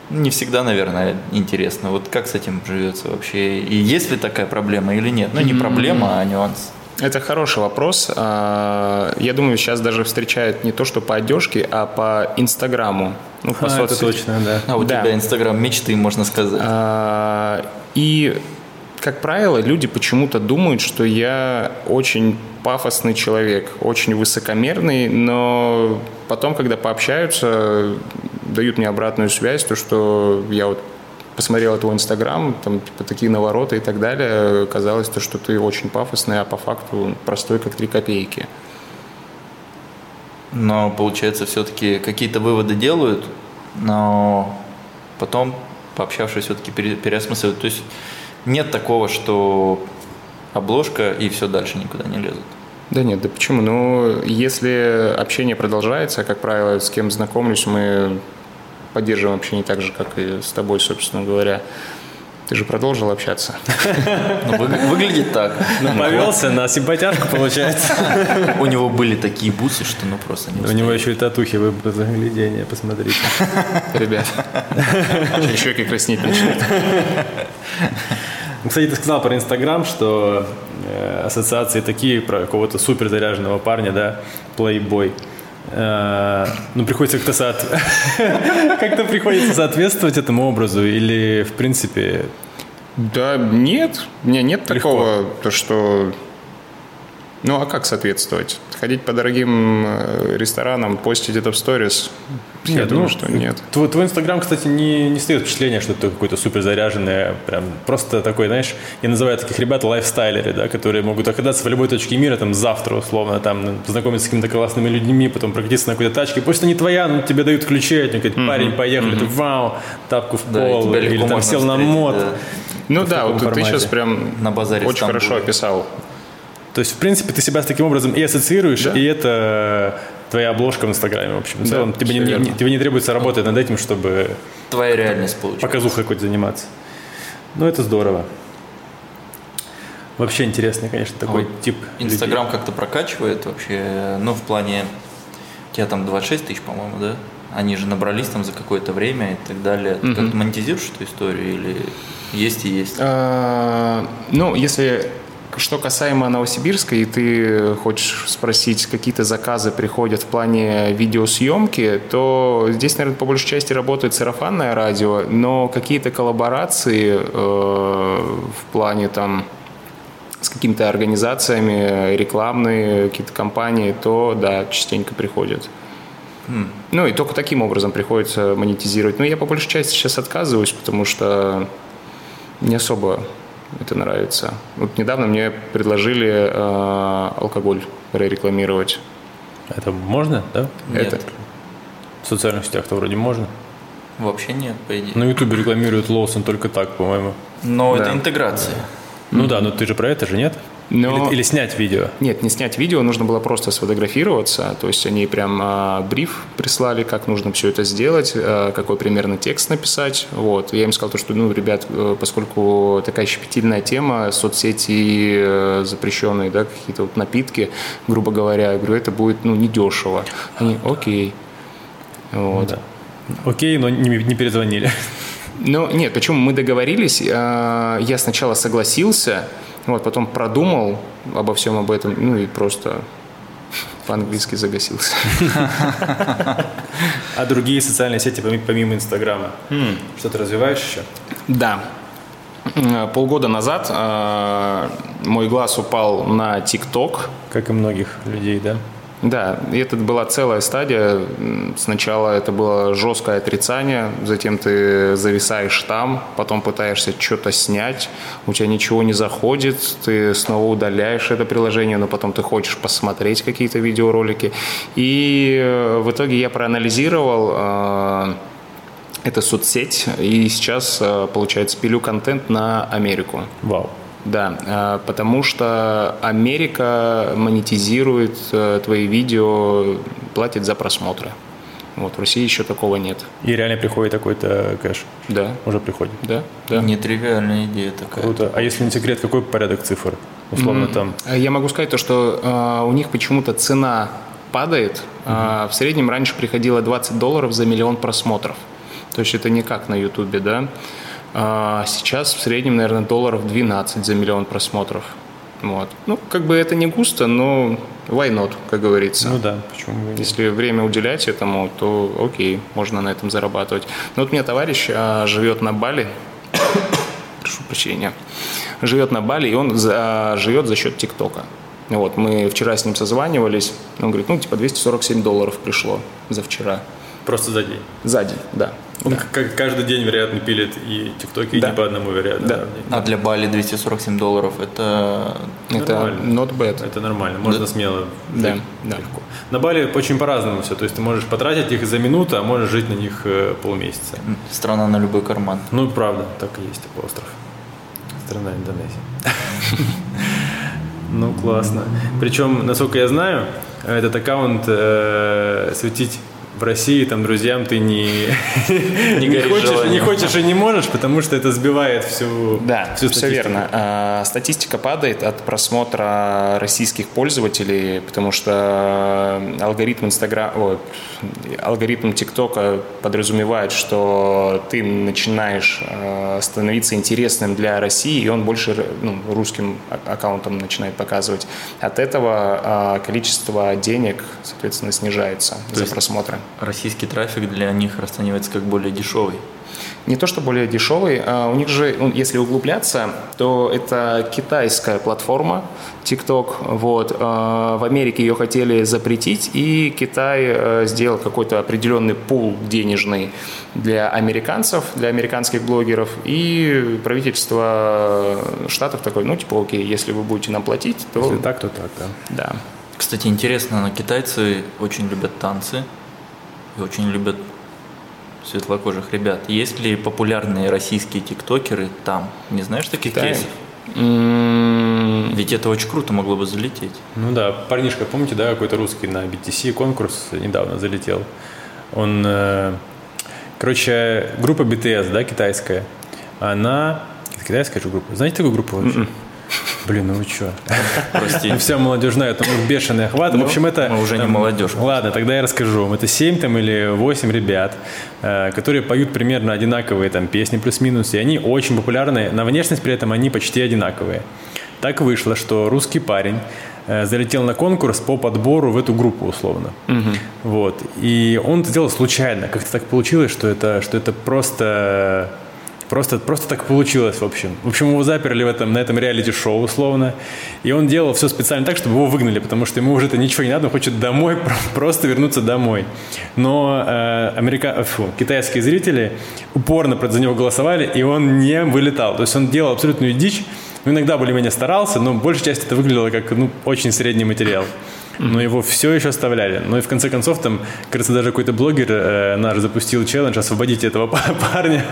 не всегда, наверное, интересно. Вот как с этим живется вообще? И есть ли такая проблема или нет? Ну, не проблема, а нюанс.
Это хороший вопрос. А, я думаю, сейчас даже встречают не то, что по одежке, а по Инстаграму.
Ну, по а, это точно, да.
А у да. тебя Инстаграм мечты, можно сказать.
А, и, как правило, люди почему-то думают, что я очень пафосный человек, очень высокомерный, но потом, когда пообщаются, дают мне обратную связь, то, что я вот посмотрел твой Инстаграм, там типа, такие навороты и так далее, казалось, то, что ты очень пафосный, а по факту простой, как три копейки.
Но, получается, все-таки какие-то выводы делают, но потом, пообщавшись, все-таки переосмысливают. То есть нет такого, что обложка и все дальше никуда не лезут.
Да нет, да почему? Ну, если общение продолжается, как правило, с кем знакомлюсь, мы поддерживаем общение так же, как и с тобой, собственно говоря. Ты же продолжил общаться.
Ну, выглядит так.
Ну, повелся на симпатяшку, получается.
У него были такие бусы, что ну просто не
У него еще и татухи, вы заглядение, посмотрите.
Ребят, щеки краснеть начнут.
Кстати, ты сказал про Инстаграм, что э, ассоциации такие про какого-то супер заряженного парня, да, плейбой. Э, ну, приходится как-то соот... как-то приходится соответствовать этому образу или, в принципе...
Да нет, у меня нет Легко. такого, то что ну а как соответствовать? Ходить по дорогим э, ресторанам, постить это в сторис?
Нет, Я думаю, ну, что нет. Твой, твой Инстаграм, кстати, не, не стоит впечатления, что ты какой-то супер заряженный, прям просто такой, знаешь, я называю таких ребят лайфстайлеры, да, которые могут оказаться в любой точке мира, там, завтра, условно, там, познакомиться с какими-то классными людьми, потом прокатиться на какой-то тачке, пусть она не твоя, но тебе дают ключи, они говорят, парень, поехали, mm-hmm. ты вау, тапку в пол, да, или там сел на мод. Да.
Ну да, вот формате. ты сейчас прям на базаре очень хорошо описал
то есть, в принципе, ты себя с таким образом и ассоциируешь, да. и это твоя обложка в Инстаграме, в общем. В целом, тебе, не, не, тебе не требуется работать над этим, чтобы...
Твоя реальность получилась.
Показухой какой-то заниматься. Ну, это здорово. Вообще интересный, конечно, такой а вот тип
Инстаграм как-то прокачивает вообще, ну, в плане... У тебя там 26 тысяч, по-моему, да? Они же набрались там за какое-то время и так далее. Ты как-то монетизируешь эту историю или есть и есть?
А, ну, если что касаемо Новосибирска, и ты хочешь спросить, какие-то заказы приходят в плане видеосъемки, то здесь, наверное, по большей части работает сарафанное радио, но какие-то коллаборации э, в плане там с какими-то организациями, рекламные какие-то компании, то да, частенько приходят. Mm. Ну и только таким образом приходится монетизировать. Но я по большей части сейчас отказываюсь, потому что не особо это нравится. Вот недавно мне предложили э, алкоголь прорекламировать.
Это можно, да?
Нет. Это...
В социальных сетях-то вроде можно.
Вообще нет, по идее.
На Ютубе рекламируют Лоусон только так, по-моему.
Но да. это интеграция.
Ну да, но ты же про это же нет? Но... Или, или снять видео?
Нет, не снять видео, нужно было просто сфотографироваться. То есть они прям а, бриф прислали, как нужно все это сделать, а, какой примерно текст написать. Вот. Я им сказал, то, что, ну, ребят, э, поскольку такая щепетильная тема, соцсети э, запрещенные, да, какие-то вот напитки, грубо говоря, я говорю, это будет, ну, недешево. Они, окей. Вот. Да.
Окей, но не, не перезвонили.
Ну, нет, почему мы договорились, а, я сначала согласился, вот, потом продумал обо всем об этом, ну и просто по-английски загасился.
А другие социальные сети помимо Инстаграма? Что ты развиваешь еще?
Да. Полгода назад э, мой глаз упал на ТикТок.
Как и многих людей, да?
Да, и это была целая стадия. Сначала это было жесткое отрицание, затем ты зависаешь там, потом пытаешься что-то снять, у тебя ничего не заходит, ты снова удаляешь это приложение, но потом ты хочешь посмотреть какие-то видеоролики. И э, в итоге я проанализировал э, эту соцсеть, и сейчас, э, получается, пилю контент на Америку.
Вау.
Да, э, потому что Америка монетизирует э, твои видео, платит за просмотры. Вот, в России еще такого нет.
И реально приходит какой-то кэш?
Да.
Уже приходит?
Да, да.
Нетривиальная идея такая.
Круто. А если не секрет, какой порядок цифр? Условно mm-hmm. там.
Я могу сказать то, что э, у них почему-то цена падает. Mm-hmm. Э, в среднем раньше приходило 20 долларов за миллион просмотров. То есть это не как на Ютубе, да. А сейчас в среднем, наверное, долларов 12 за миллион просмотров. Вот. Ну, как бы это не густо, но why not, как говорится.
Ну да, почему бы
Если время уделять этому, то окей, можно на этом зарабатывать. Но вот у меня товарищ а, живет на Бали, прошу прощения, живет на Бали, и он за, живет за счет ТикТока. Вот, мы вчера с ним созванивались, он говорит, ну, типа 247 долларов пришло за вчера.
Просто за день?
За день, да.
Он да. как каждый день, вероятно, пилит и ТикТоки, да. и не по одному, вероятно.
Да.
А для Бали 247 долларов это...
Это нормально. not bad.
Это нормально, можно да. смело.
Да, да.
Легко. На Бали очень по-разному все, то есть ты можешь потратить их за минуту, а можешь жить на них э, полмесяца.
Страна на любой карман.
Ну, правда, так и есть, такой остров. Страна Индонезия. Ну, классно. Причем, насколько я знаю, этот аккаунт э, светить в России там друзьям ты не, не, не, хочешь, не хочешь и не можешь, потому что это сбивает всю
Да, всю все верно. А, статистика падает от просмотра российских пользователей, потому что алгоритм Инстаграм, алгоритм ТикТока подразумевает, что ты начинаешь а, становиться интересным для России, и он больше ну, русским аккаунтом начинает показывать. От этого а, количество денег, соответственно, снижается То за просмотры
российский трафик для них расценивается как более дешевый?
Не то, что более дешевый, а у них же, ну, если углубляться, то это китайская платформа TikTok. Вот. А в Америке ее хотели запретить, и Китай э, сделал какой-то определенный пул денежный для американцев, для американских блогеров, и правительство штатов такое, ну, типа, окей, если вы будете нам платить, то...
Если так, то так, да.
Да.
Кстати, интересно, но китайцы очень любят танцы, и очень любят светлокожих ребят. Есть ли популярные российские тиктокеры там? Не знаешь таких Китай. кейсов? Mm. Ведь это очень круто могло бы залететь.
Ну да, парнишка, помните, да, какой-то русский на BTC конкурс недавно залетел. Он, э, короче, группа BTS, да, китайская, она, китайская же группа, знаете такую группу вообще? Mm-mm. Блин, ну вы что? Прости. Ну, вся молодежь знает, там бешеный охват. Ну, в общем, это...
Мы уже не молодежь.
Ладно, тогда я расскажу вам. Это 7 там, или 8 ребят, э, которые поют примерно одинаковые там, песни плюс-минус, и они очень популярны. На внешность при этом они почти одинаковые. Так вышло, что русский парень э, залетел на конкурс по подбору в эту группу условно. Угу. Вот. И он это сделал случайно. Как-то так получилось, что это, что это просто Просто, просто так получилось, в общем. В общем, его заперли в этом, на этом реалити-шоу, условно. И он делал все специально так, чтобы его выгнали, потому что ему уже это ничего не надо, он хочет домой, просто вернуться домой. Но э, америка... Фу, китайские зрители упорно за него голосовали, и он не вылетал. То есть он делал абсолютную дичь, ну, иногда более-менее старался, но большая часть это выглядело как ну, очень средний материал но его все еще оставляли. Ну и в конце концов, там, кажется, даже какой-то блогер э, наш запустил челлендж «Освободите этого парня».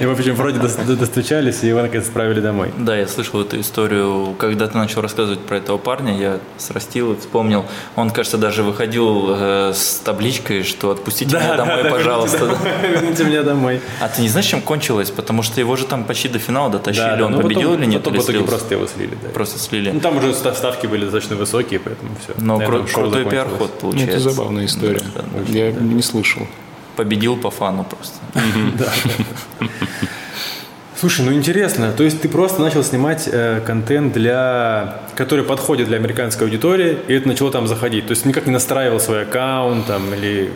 И, в общем, вроде достучались, и его наконец отправили домой.
Да, я слышал эту историю. Когда ты начал рассказывать про этого парня, я срастил и вспомнил. Он, кажется, даже выходил э, с табличкой, что «Отпустите да, меня домой, да, пожалуйста».
Верните меня домой.
А ты не знаешь, чем кончилось? Потому что его же там почти до финала дотащили. Да, он ну, победил потом, или нет?
Потом итоге просто его слили. Да.
Просто слили.
Ну, там уже ставки были достаточно высокие, поэтому все.
Но кру- крутой пиар-ход получается.
Ну, это забавная история. Да, да, Я да. не слышал.
Победил по фану просто.
Слушай, ну интересно, то есть ты просто начал снимать э, контент, для, который подходит для американской аудитории, и это начало там заходить. То есть никак не настраивал свой аккаунт там или...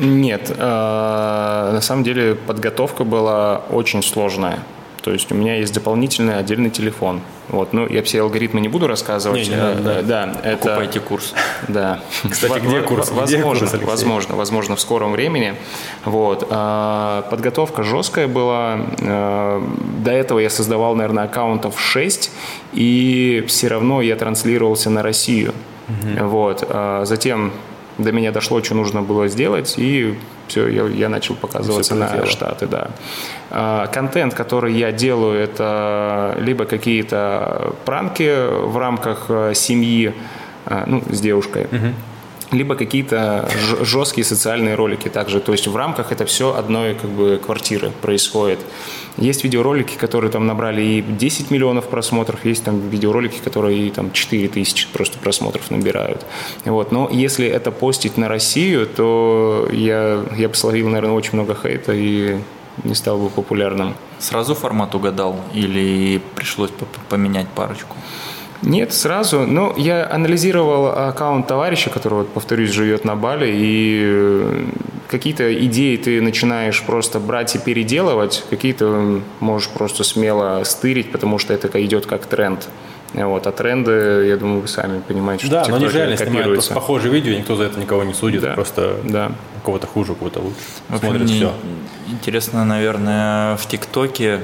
Нет, э, на самом деле подготовка была очень сложная. То есть у меня есть дополнительный отдельный телефон, Вот, ну, я все алгоритмы не буду рассказывать.
Не, не надо, да.
да, это...
Покупайте курс.
Да.
Кстати, где курс? Где
Возможно,
курс, Алексей?
возможно, возможно, в скором времени. Вот. А, Подготовка жесткая была. А, До этого я создавал, наверное, аккаунтов 6, и все равно я транслировался на Россию. Вот. А Затем до меня дошло, что нужно было сделать, и все, я, я начал показываться на. Штаты, да. А, Контент, который я делаю, это либо какие-то пранки в рамках э, семьи, а, ну, с девушкой, либо какие-то жесткие социальные ролики также. То есть в рамках это все одной как бы квартиры происходит. Есть видеоролики, которые там набрали и 10 миллионов просмотров, есть там видеоролики, которые и там 4 тысячи просто просмотров набирают. Вот. Но если это постить на Россию, то я, я бы словил, наверное, очень много хейта и не стал бы популярным.
Сразу формат угадал или пришлось поменять парочку?
Нет, сразу. Ну, я анализировал аккаунт товарища, который, вот, повторюсь, живет на Бали, и э, какие-то идеи ты начинаешь просто брать и переделывать, какие-то можешь просто смело стырить, потому что это идет как тренд. Вот, а тренды, я думаю, вы сами понимаете, что
Да, но они же реально снимают просто похожие видео, никто за это никого не судит,
Да.
просто
Да.
у кого-то хуже, у кого-то лучше. Смотрят все.
Интересно, наверное, в ТикТоке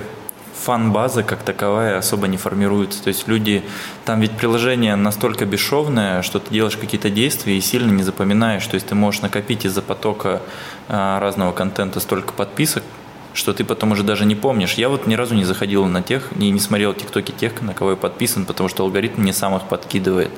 фан-база как таковая особо не формируется. То есть люди, там ведь приложение настолько бесшовное, что ты делаешь какие-то действия и сильно не запоминаешь. То есть ты можешь накопить из-за потока а, разного контента столько подписок, что ты потом уже даже не помнишь. Я вот ни разу не заходил на тех, и не смотрел тиктоки тех, на кого я подписан, потому что алгоритм мне сам их подкидывает.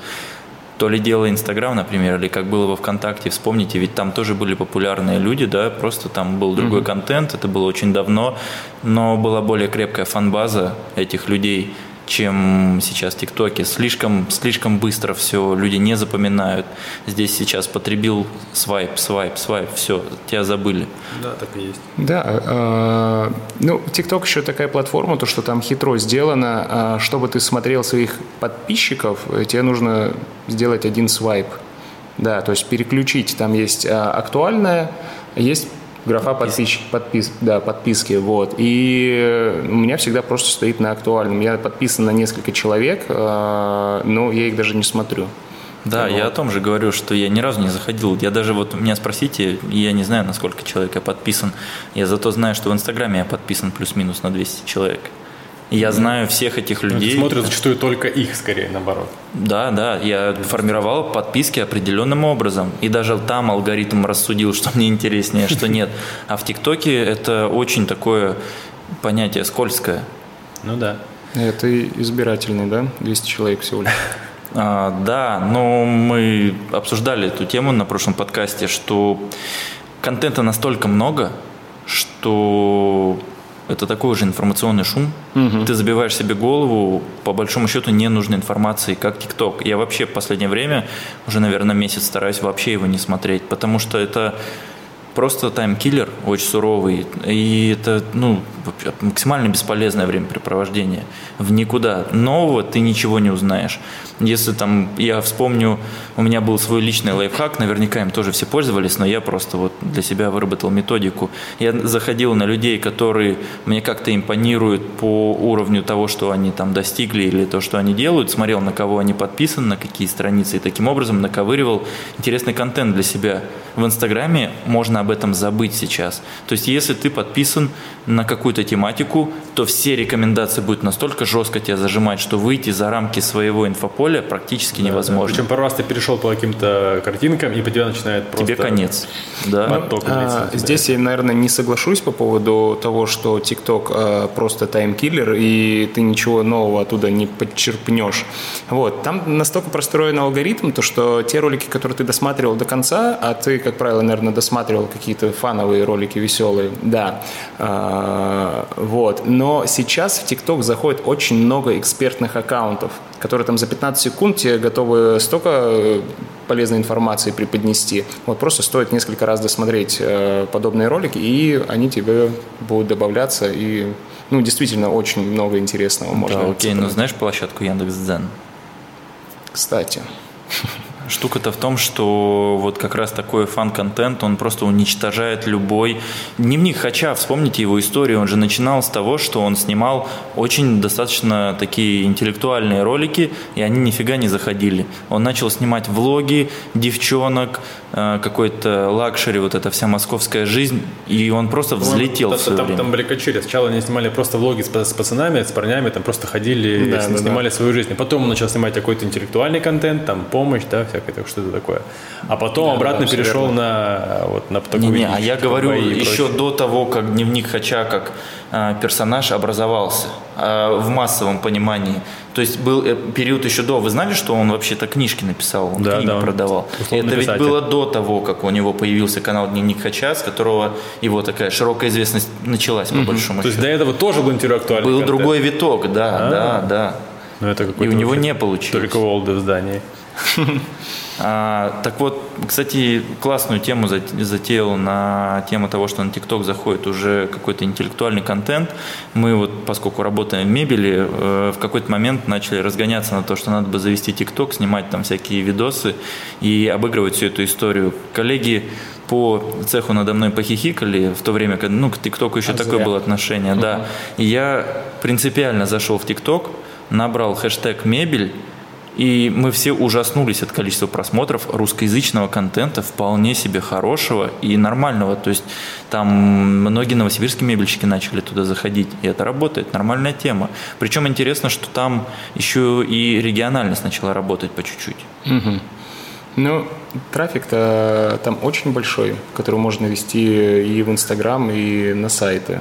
То ли дело Инстаграм, например, или как было во ВКонтакте, вспомните, ведь там тоже были популярные люди, да, просто там был другой контент, это было очень давно, но была более крепкая фан-база этих людей, чем сейчас в ТикТоке. Слишком, слишком быстро все, люди не запоминают. Здесь сейчас потребил свайп, свайп, свайп, все, тебя забыли.
Да, так и есть.
Да, э, ну, TikTok еще такая платформа, то, что там хитро сделано, а, чтобы ты смотрел своих подписчиков, э, тебе нужно сделать один свайп. Да, то есть переключить, там есть а, актуальная, есть графа подписчик, подпис, да, подписки, вот. И у меня всегда просто стоит на актуальном. Я подписан на несколько человек, э, но я их даже не смотрю.
Да, я о том же говорю, что я ни разу не заходил. Я даже вот меня спросите, я не знаю, на сколько человек я подписан. Я зато знаю, что в Инстаграме я подписан плюс-минус на 200 человек. И я знаю всех этих людей.
Смотрят зачастую только их, скорее, наоборот.
Да, да, я формировал подписки определенным образом. И даже там алгоритм рассудил, что мне интереснее, что нет. А в ТикТоке это очень такое понятие скользкое.
Ну да.
Это избирательный, да? 200 человек всего лишь.
А, да, но мы обсуждали эту тему на прошлом подкасте, что контента настолько много, что это такой же информационный шум. Ты забиваешь себе голову по большому счету ненужной информации, как ТикТок. Я вообще в последнее время, уже, наверное, месяц стараюсь вообще его не смотреть, потому что это просто таймкиллер очень суровый. И это ну, максимально бесполезное времяпрепровождение. В никуда. Нового ты ничего не узнаешь. Если там, я вспомню, у меня был свой личный лайфхак, наверняка им тоже все пользовались, но я просто вот для себя выработал методику. Я заходил на людей, которые мне как-то импонируют по уровню того, что они там достигли или то, что они делают, смотрел, на кого они подписаны, на какие страницы, и таким образом наковыривал интересный контент для себя. В Инстаграме можно об этом забыть сейчас. То есть, если ты подписан на какую-то тематику, то все рекомендации будут настолько жестко тебя зажимать, что выйти за рамки своего инфополя практически невозможно.
Причем пару раз ты перешел по каким-то картинкам, и по тебе начинает просто...
Тебе конец. Да.
Поток
А. Здесь я, наверное, не соглашусь по поводу того, что TikTok а, просто таймкиллер, и ты ничего нового оттуда не подчерпнешь. Вот. Там настолько простроен алгоритм, то что те ролики, которые ты досматривал до конца, а ты, как правило, наверное, досматривал какие-то фановые ролики веселые, да. А, вот. Но сейчас в TikTok заходит очень много экспертных аккаунтов, которые там за 15 секунд тебе готовы столько э, полезной информации преподнести. Вот просто стоит несколько раз досмотреть э, подобные ролики, и они тебе будут добавляться, и ну, действительно очень много интересного можно.
Да, окей, ну знаешь площадку Яндекс.Дзен?
Кстати,
Штука-то в том, что вот как раз такой fun-контент, он просто уничтожает любой... Дневник Хача, вспомните его историю, он же начинал с того, что он снимал очень достаточно такие интеллектуальные ролики, и они нифига не заходили. Он начал снимать влоги девчонок, какой-то luxury, вот эта вся московская жизнь, и он просто взлетел
там,
в свое
там,
время.
там были качели. Сначала они снимали просто влоги с, с пацанами, с парнями, там просто ходили,
Да, да,
снимали свою жизнь. А потом он начал снимать какой-то интеллектуальный контент, там помощь, да, всякое так, что-то такое. А потом
Да,
обратно
да,
перешел
верно.
на вот на такой
Не-не, а я говорю
и
еще
прочее.
до того, как дневник Хача как э, персонаж образовался э, в массовом понимании. То есть был э, период еще до. Вы знали, что он вообще-то книжки написал, он
Да,
книги
да,
продавал. Это ведь
писатель.
было до того, как у него появился канал Дневник Хача, с которого его такая широкая известность началась по большому
То есть
счету.
до этого тоже был интеллектуальный
Был
контент?
другой виток, да,
А.
да, да.
Ну, это
И у него не получилось.
Только Олды в здании.
А, так вот, кстати, классную тему зат- затеял на тему того, что на ТикТок заходит уже какой-то интеллектуальный контент. Мы вот, поскольку работаем в мебели, э, в какой-то момент начали разгоняться на то, что надо бы завести ТикТок, снимать там всякие видосы и обыгрывать всю эту историю. Коллеги по цеху надо мной похихикали в то время, когда, ну, к ТикТоку еще
А
такое
зря.
было отношение, да. И я принципиально зашел в ТикТок, набрал хэштег «мебель», и мы все ужаснулись от количества просмотров русскоязычного контента, вполне себе хорошего и нормального. То есть там многие новосибирские мебельщики начали туда заходить, и это работает, нормальная тема. Причем интересно, что там еще и региональность начала работать по чуть-чуть.
Мгм. Ну, трафик-то там очень большой, который можно вести и в Инстаграм, и на сайты.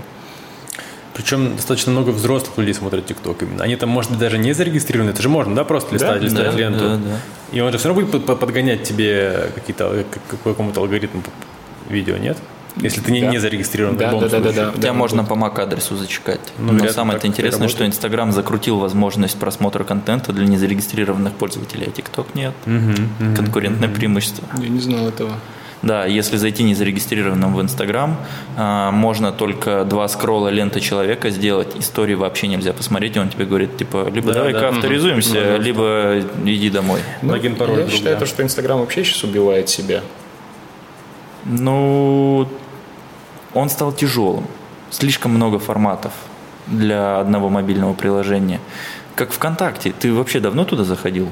Причем достаточно много взрослых людей смотрят ТикТок именно. Они там, может быть, даже не зарегистрированы. Это же можно, да, просто листать,
Да,
листать
да,
ленту.
да, да.
И он же все равно будет под- под- подгонять тебе какие-то, э, к какому-то алгоритму видео, нет? Если ты не,
Да.
не зарегистрирован в
Да,
любом
да, да, да, да.
Тебя можно по MAC-адресу зачекать.
Ну,
Но самое интересное, что. Инстаграм закрутил возможность просмотра контента для незарегистрированных пользователей, а ТикТок нет. Конкурентное преимущество.
Я не знал этого.
Да, если зайти незарегистрированным в Инстаграм, а, можно только два скролла ленты человека сделать, истории вообще нельзя посмотреть, и он тебе говорит, типа, либо
Да,
давай-ка
да.
авторизуемся, либо иди домой.
Логин, пароль
Ну, Я
друг,
считаю,
да.
то, что Инстаграм вообще сейчас убивает себя.
Ну, он стал тяжелым. Слишком много форматов для одного мобильного приложения. Как ВКонтакте. Ты вообще давно туда заходил?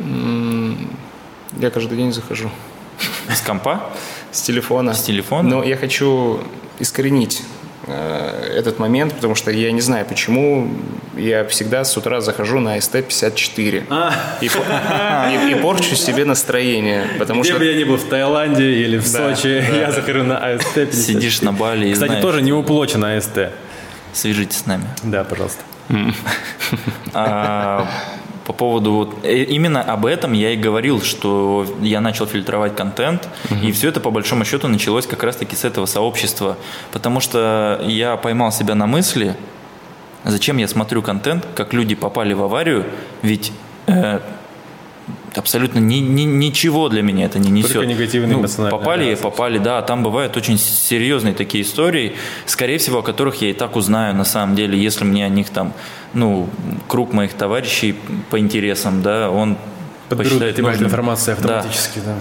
Я каждый день захожу
С компа?
с телефона.
С телефона?
Но я хочу искоренить э, этот момент, потому что я не знаю, почему я всегда с утра захожу на СТ-54
А.
и, и- и порчу себе настроение, потому
Где
что
бы я ни был, в Таиланде или в
Да,
Сочи,
да,
я
да.
захожу на АСТ 54.
Сидишь на Бали и
Кстати,
знаешь,
тоже не уплочено АСТ.
свяжитесь с нами.
Да, пожалуйста.
По поводу вот, э, именно об этом я и говорил, что я начал фильтровать контент, и все это по большому счету началось как раз-таки с этого сообщества, потому что я поймал себя на мысли, зачем я смотрю контент, как люди попали в аварию, ведь э, абсолютно ни- ни- ничего для меня это не несет.
Только негативные
Ну,
эмоциональные
Попали,
реакции.
попали, да, там бывают очень серьезные такие истории, скорее всего, о которых я и так узнаю на самом деле, если мне о них там, ну, круг моих товарищей по интересам, да, он
Подберут
посчитает нужным.
информацию
Да.
автоматически, да.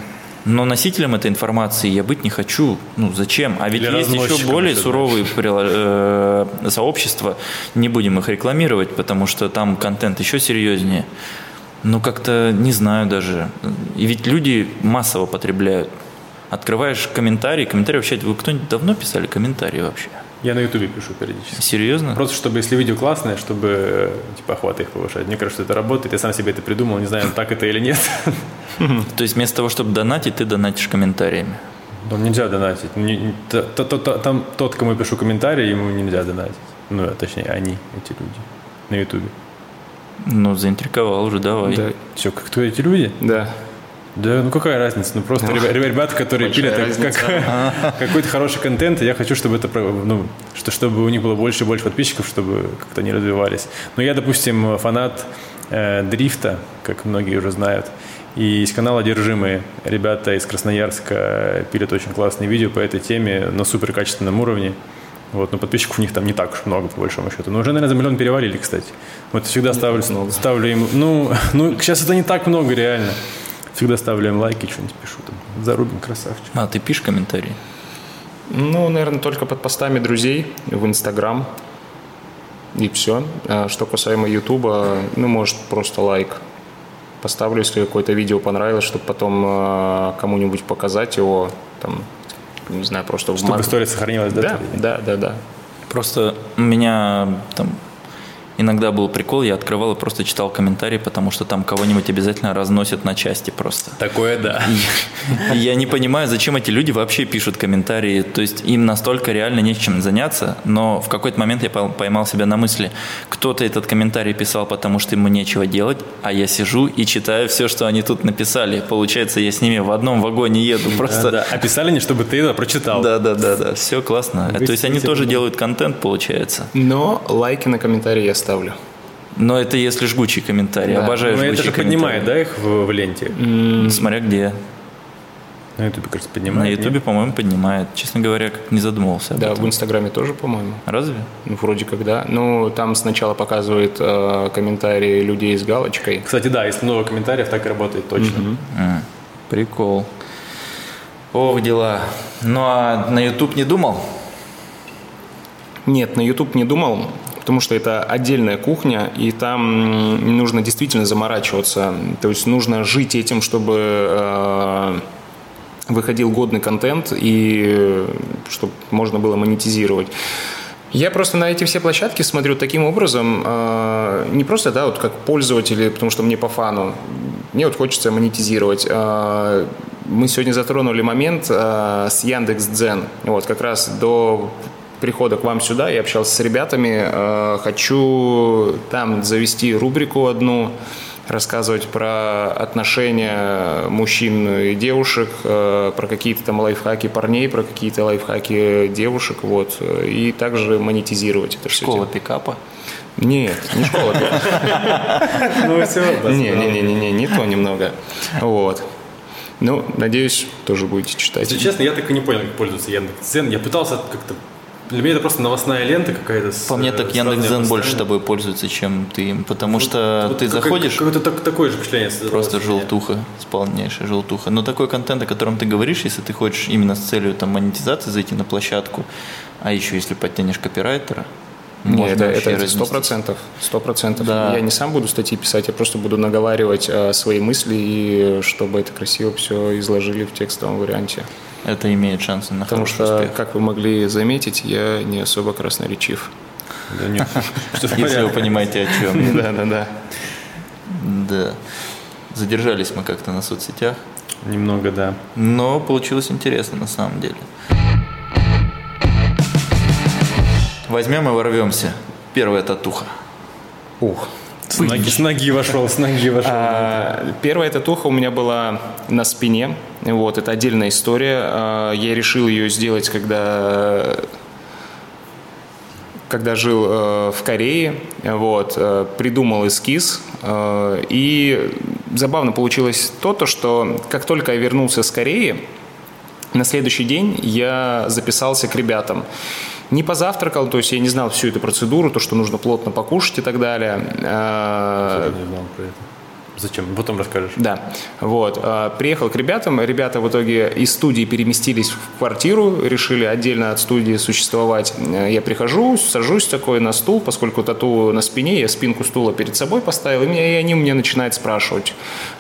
Но носителем этой информации я быть не хочу. Ну, зачем? А ведь
Или
есть еще более
да.
суровые э, сообщества. Не будем их рекламировать, потому что там контент еще серьезнее. Ну, как-то не знаю даже. И ведь люди массово потребляют. Открываешь комментарии. Комментарии вообще... Вы кто-нибудь давно писали комментарии вообще?
Я на Ютубе пишу периодически.
Серьезно?
Просто чтобы, если видео классное, чтобы э, типа охваты их повышать. Мне кажется, что это работает. Я сам себе это придумал, не знаю, так это или нет.
То есть вместо того, чтобы донатить, ты донатишь комментариями.
Там нельзя донатить. Там тот, кому я пишу комментарий, ему нельзя донатить. Ну, а точнее, они, эти люди на Ютубе.
Ну, заинтриговал уже, давай.
Да,
Все, кто эти люди?
да.
Да, ну какая разница? Ну просто ребя- ребята, которые пилят как- какой-то хороший контент, и я хочу, чтобы это, ну, что, чтобы у них было больше и больше подписчиков, чтобы как-то они развивались. Но я, допустим, фанат э, дрифта, как многие уже знают, и есть канал «Одержимые». Ребята из Красноярска пилят очень классные видео по этой теме на супер качественном уровне. Вот, но подписчиков у них там не так уж много, по большому счету. Но уже, наверное, за миллион перевалили, кстати. Вот всегда ставлю, ставлю им... Ну, ну, сейчас это не так много, реально. Всегда ставлю им лайки, что-нибудь пишу. Там, Зарубин красавчик.
А, ты пишешь комментарии?
Ну, наверное, только под постами друзей в Инстаграм. И все. А что касаемо Ютуба, ну, может, просто лайк. Поставлю, если какое-то видео понравилось, чтобы потом э, кому-нибудь показать его, там, не знаю, просто
Чтобы в история сохранилась,
да? Да, да, да, да.
Просто у меня там Иногда был прикол, я открывал и просто читал комментарии, потому что там кого-нибудь обязательно разносят на части просто.
Такое да.
Я, я не понимаю, зачем эти люди вообще пишут комментарии. То есть им настолько реально нечем заняться, но в какой-то момент я поймал себя на мысли, кто-то этот комментарий писал, потому что ему нечего делать, а я сижу и читаю все, что они тут написали. Получается, я с ними в одном вагоне еду просто. Да,
да. А писали не, чтобы ты это прочитал.
Да, да, да, да. Все классно. То есть они тоже делают контент, получается.
Но лайки на комментарии я ставлю.
Но это если жгучий комментарий. Да. Обожаю Но жгучие это же
поднимает, да, их в, в ленте?
Mm. Смотря где.
На Ютубе, кажется, поднимает.
На Ютубе, по-моему, поднимает. Честно говоря, как не задумывался.
Да, в Инстаграме тоже, по-моему.
Разве?
Ну, вроде как да. Ну, там сначала показывают э, комментарии людей с галочкой.
Кстати, да, если много комментариев, так и работает точно. Mm-hmm.
А, прикол. Ох, дела. Ну, а на YouTube не думал?
Нет, на YouTube не думал потому что это отдельная кухня, и там нужно действительно заморачиваться. То есть нужно жить этим, чтобы э, выходил годный контент и чтобы можно было монетизировать. Я просто на эти все площадки смотрю таким образом, э, не просто, да, вот как пользователи, потому что мне по фану, мне вот хочется монетизировать. Э, мы сегодня затронули момент э, с Яндекс.Дзен. Вот как раз до прихода к вам сюда я общался с ребятами. Э, хочу там завести рубрику одну, рассказывать про отношения мужчин и девушек, э, про какие-то там лайфхаки парней, про какие-то лайфхаки девушек, вот, и также монетизировать это
все. Школа пикапа?
Нет, не школа пикапа. Ну, все. Не, не, не, не, не то немного. Вот. Ну, надеюсь, тоже будете читать.
Если честно, я так и не понял, как пользоваться Яндекс.Дзен. Я пытался как-то для меня это просто новостная лента какая-то.
По мне так Яндекс.Зен больше тобой пользуется, чем ты им, потому что вот ты как, заходишь...
Какое-то так, такое же впечатление
Просто желтуха, полнейшая желтуха. Но такой контент, о котором ты говоришь, если ты хочешь именно с целью там, монетизации зайти на площадку, а еще если подтянешь копирайтера,
нет, это, это сто процентов, сто процентов. Я не сам буду статьи писать, я просто буду наговаривать э, свои мысли и чтобы это красиво все изложили в текстовом варианте
это имеет шансы на
Потому что, успех. как вы могли заметить, я не особо красноречив.
Да нет, если вы понимаете, о чем.
Да, да, да.
Да. Задержались мы как-то на соцсетях.
Немного, да.
Но получилось интересно на самом деле. Возьмем и ворвемся. Первая татуха.
Ух.
С ноги, с ноги вошел, с ноги вошел. А,
первая татуха у меня была на спине. Вот, это отдельная история. А, я решил ее сделать, когда когда жил э, в Корее, вот, э, придумал эскиз, э, и забавно получилось то, то, что как только я вернулся с Кореи, на следующий день я записался к ребятам не позавтракал, то есть я не знал всю эту процедуру, то, что нужно плотно покушать и так далее.
Зачем? Потом расскажешь.
Да. Вот. А, приехал к ребятам. Ребята в итоге из студии переместились в квартиру, решили отдельно от студии существовать. Я прихожу, сажусь такой на стул, поскольку тату на спине, я спинку стула перед собой поставил, и, меня, и они мне начинают спрашивать,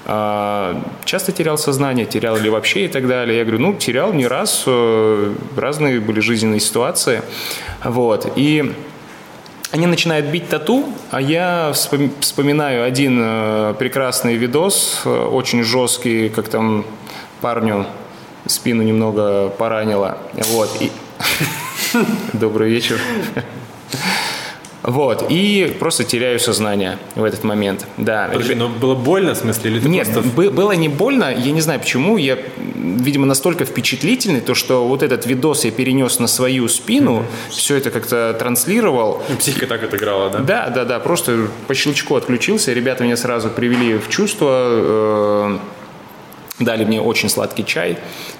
а, часто терял сознание, терял ли вообще и так далее. Я говорю, ну, терял не раз, э, разные были жизненные ситуации. Вот. И они начинают бить тату, а я вспоминаю один э, прекрасный видос, э, очень жесткий, как там парню спину немного поранило. Вот. И... Добрый вечер. Вот, и просто теряю сознание в этот момент. Да.
Подожди, но было больно, в смысле? Или
Нет, просто... было не больно, я не знаю почему, я, видимо, настолько впечатлительный, то, что вот этот видос я перенес на свою спину, mm-hmm. все это как-то транслировал.
И психика так отыграла, да?
Да, да, да, просто по щелчку отключился, ребята меня сразу привели в чувство, э- Дали мне очень сладкий чай,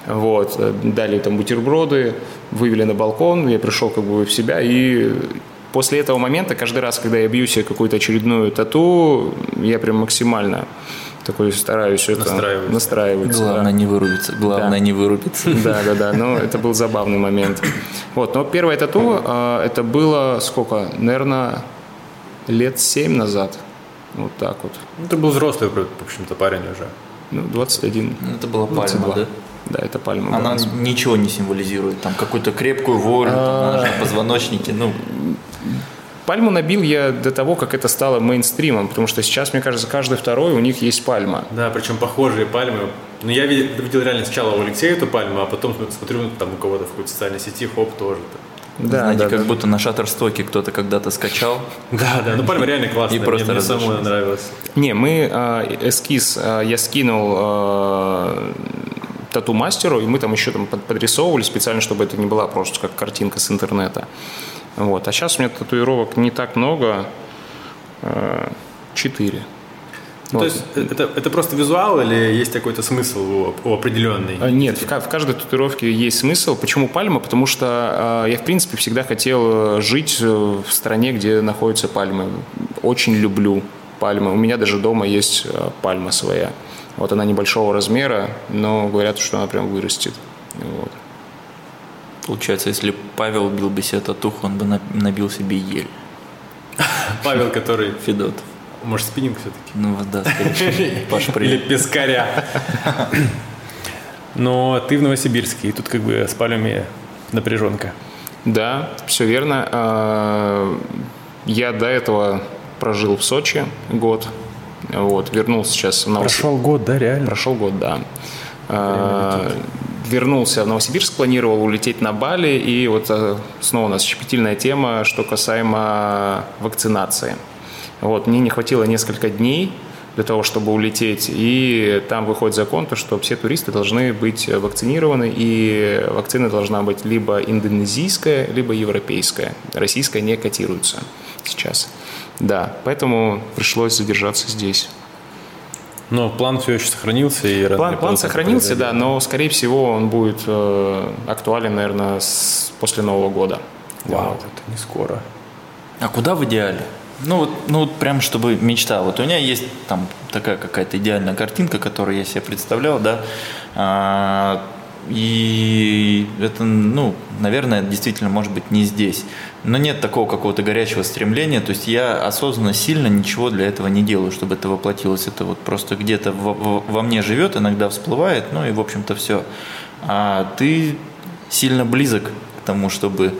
вот, дали там бутерброды, вывели на балкон, я пришел как бы в себя, и после этого момента, каждый раз, когда я бью себе какую-то очередную тату, я прям максимально такой стараюсь это настраивать.
Главное да. не вырубиться. Главное да. не вырубиться.
Да, да, да. Но это был забавный момент. Вот, но первое тату а, это было сколько? Наверное, лет семь назад. Вот так вот.
Ну, ты был взрослый, в общем-то, парень уже.
Ну, 21.
Ну, это была 22. пальма, да?
Да, это пальма.
Она была. ничего не символизирует, там какую-то крепкую волю, там, на позвоночнике, ну.
Пальму набил я до того, как это стало мейнстримом, потому что сейчас, мне кажется, каждый второй у них есть пальма.
Да, причем похожие пальмы. Но я видел, видел реально сначала у Алексея эту пальму, а потом смотрю ну, там у кого-то в какой-то социальной сети, хоп, тоже.
Да, Знаете, да, как да. будто на шаттерстоке кто-то когда-то скачал.
Да, да, ну пальма реально классная,
и просто
мне, мне самому нравилось.
Не, мы э, эскиз, э, я скинул э, тату-мастеру, и мы там еще там подрисовывали специально, чтобы это не была просто как картинка с интернета. Вот. А сейчас у меня татуировок не так много, э, четыре.
Ну, вот. То есть это, это просто визуал или есть какой-то смысл у, у определенный?
А, нет, в, в каждой татуировке есть смысл. Почему пальма? Потому что э, я, в принципе, всегда хотел жить в стране, где находятся пальмы. Очень люблю пальмы. У меня даже дома есть э, пальма своя. Вот она небольшого размера, но говорят, что она прям вырастет. Вот.
Получается, если Павел бил бы себе татуху, он бы набил себе ель.
Павел, который...
Федот.
Может, спиннинг все-таки?
Ну, да, скорее
Паш, Или пескаря. Но ты в Новосибирске, и тут как бы с пальмами напряженка.
Да, все верно. А, я до этого прожил в Сочи год. Вот, вернулся сейчас в
Новосибирск. Прошел год, да, реально?
Прошел год, да вернулся в Новосибирск, планировал улететь на Бали, и вот э, снова у нас щепетильная тема, что касаемо вакцинации. Вот, мне не хватило несколько дней для того, чтобы улететь, и там выходит закон, то, что все туристы должны быть вакцинированы, и вакцина должна быть либо индонезийская, либо европейская. Российская не котируется сейчас. Да, поэтому пришлось задержаться здесь.
Но план все еще сохранился и
план, план сохранился, да, но скорее всего он будет э, актуален, наверное, с, после Нового года.
Вау, вот. это не скоро.
А куда в идеале? Ну вот, ну вот прям чтобы мечта. Вот у меня есть там такая какая-то идеальная картинка, которую я себе представлял, да. А, и это, ну, наверное, действительно может быть не здесь. Но нет такого какого-то горячего стремления. То есть я осознанно сильно ничего для этого не делаю, чтобы это воплотилось. Это вот просто где-то во, мне живет, иногда всплывает, ну и в общем-то все. А ты сильно близок к тому, чтобы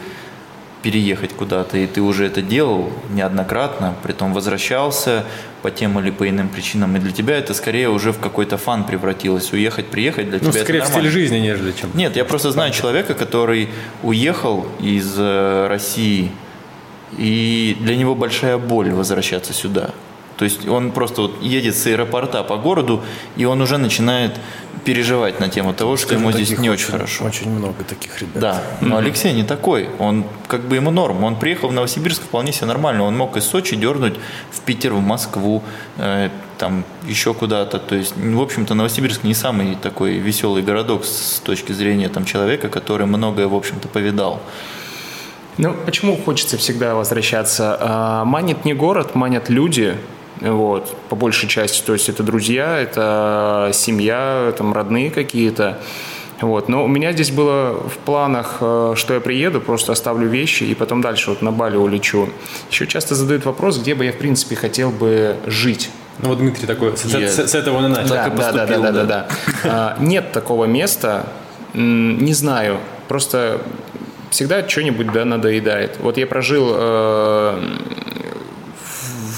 переехать куда-то, и ты уже это делал неоднократно, притом возвращался по тем или по иным причинам, и для тебя это скорее уже в какой-то фан превратилось. Уехать, приехать для ну, тебя
скорее
это
нормально. в стиль жизни, нежели чем...
Нет, я просто знаю человека, который уехал из э, России, и для него большая боль возвращаться сюда. То есть он просто вот едет с аэропорта по городу, и он уже начинает переживать на тему того, что ему здесь не очень, хорошо.
Очень много таких ребят.
Да, но Алексей не такой. Он как бы ему норм. Он приехал в Новосибирск вполне себе нормально. Он мог из Сочи дернуть в Питер, в Москву, э, там еще куда-то. То есть, в общем-то, Новосибирск не самый такой веселый городок с точки зрения там, человека, который многое, в общем-то, повидал.
Ну, почему хочется всегда возвращаться? А, манит не город, манят люди, вот, по большей части. То есть это друзья, это семья, там родные какие-то. Вот. Но у меня здесь было в планах, э, что я приеду, просто оставлю вещи и потом дальше вот на Бали улечу. Еще часто задают вопрос, где бы я, в принципе, хотел бы жить.
Ну вот Дмитрий такой, с, я... с, с этого он и начал.
Да, да, да, да, да, да, да. А, нет такого места, не знаю, просто всегда что-нибудь да, надоедает. Вот я прожил э,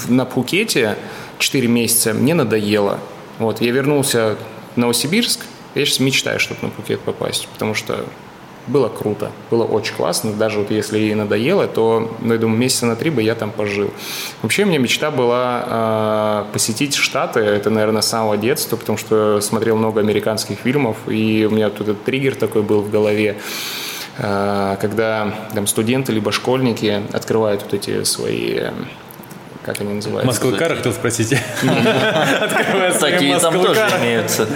на Пхукете 4 месяца, мне надоело. Вот, я вернулся в Новосибирск, я сейчас мечтаю, чтобы на Пхукет попасть, потому что было круто, было очень классно. Даже вот если ей надоело, то, ну, я думаю, месяца на три бы я там пожил. Вообще, у меня мечта была э, посетить Штаты. Это, наверное, с самого детства, потому что смотрел много американских фильмов, и у меня тут этот триггер такой был в голове э, когда там студенты либо школьники открывают вот эти свои как они называются?
Москвы-кара, хотел спросить.
Такие там тоже имеются.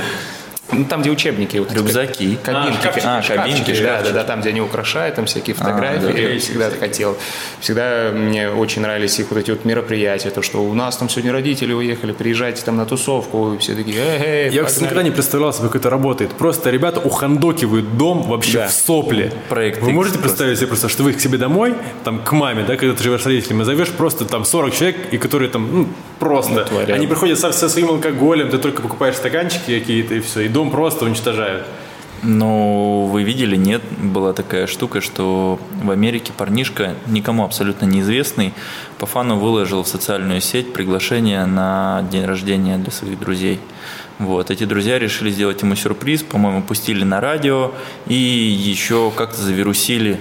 Ну, там, где учебники. Вот,
Рюкзаки.
Кабинки.
А, шкафчики,
а,
кабинки,
шкафчики, да, да, да, там, где они украшают, там всякие фотографии.
А, да.
я всегда хотел. Всегда мне очень нравились их вот эти вот мероприятия, то, что у нас там сегодня родители уехали, приезжайте там на тусовку, и все такие, эй,
Я, кстати, никогда не представлял себе, как это работает. Просто ребята ухандокивают дом вообще
Да.
в сопле.
Проект
Вы можете
просто.
представить себе просто, что вы к себе домой, там, к маме, да, когда ты живешь с родителями, зовешь просто там 40 человек, и которые там, ну, просто.
Натворят.
Они приходят со, со своим алкоголем, ты только покупаешь стаканчики какие-то, и все, и дом просто уничтожают.
Ну, вы видели, нет, была такая штука, что в Америке парнишка, никому абсолютно неизвестный, по фану выложил в социальную сеть приглашение на день рождения для своих друзей. Вот, эти друзья решили сделать ему сюрприз, по-моему, пустили на радио и еще как-то завирусили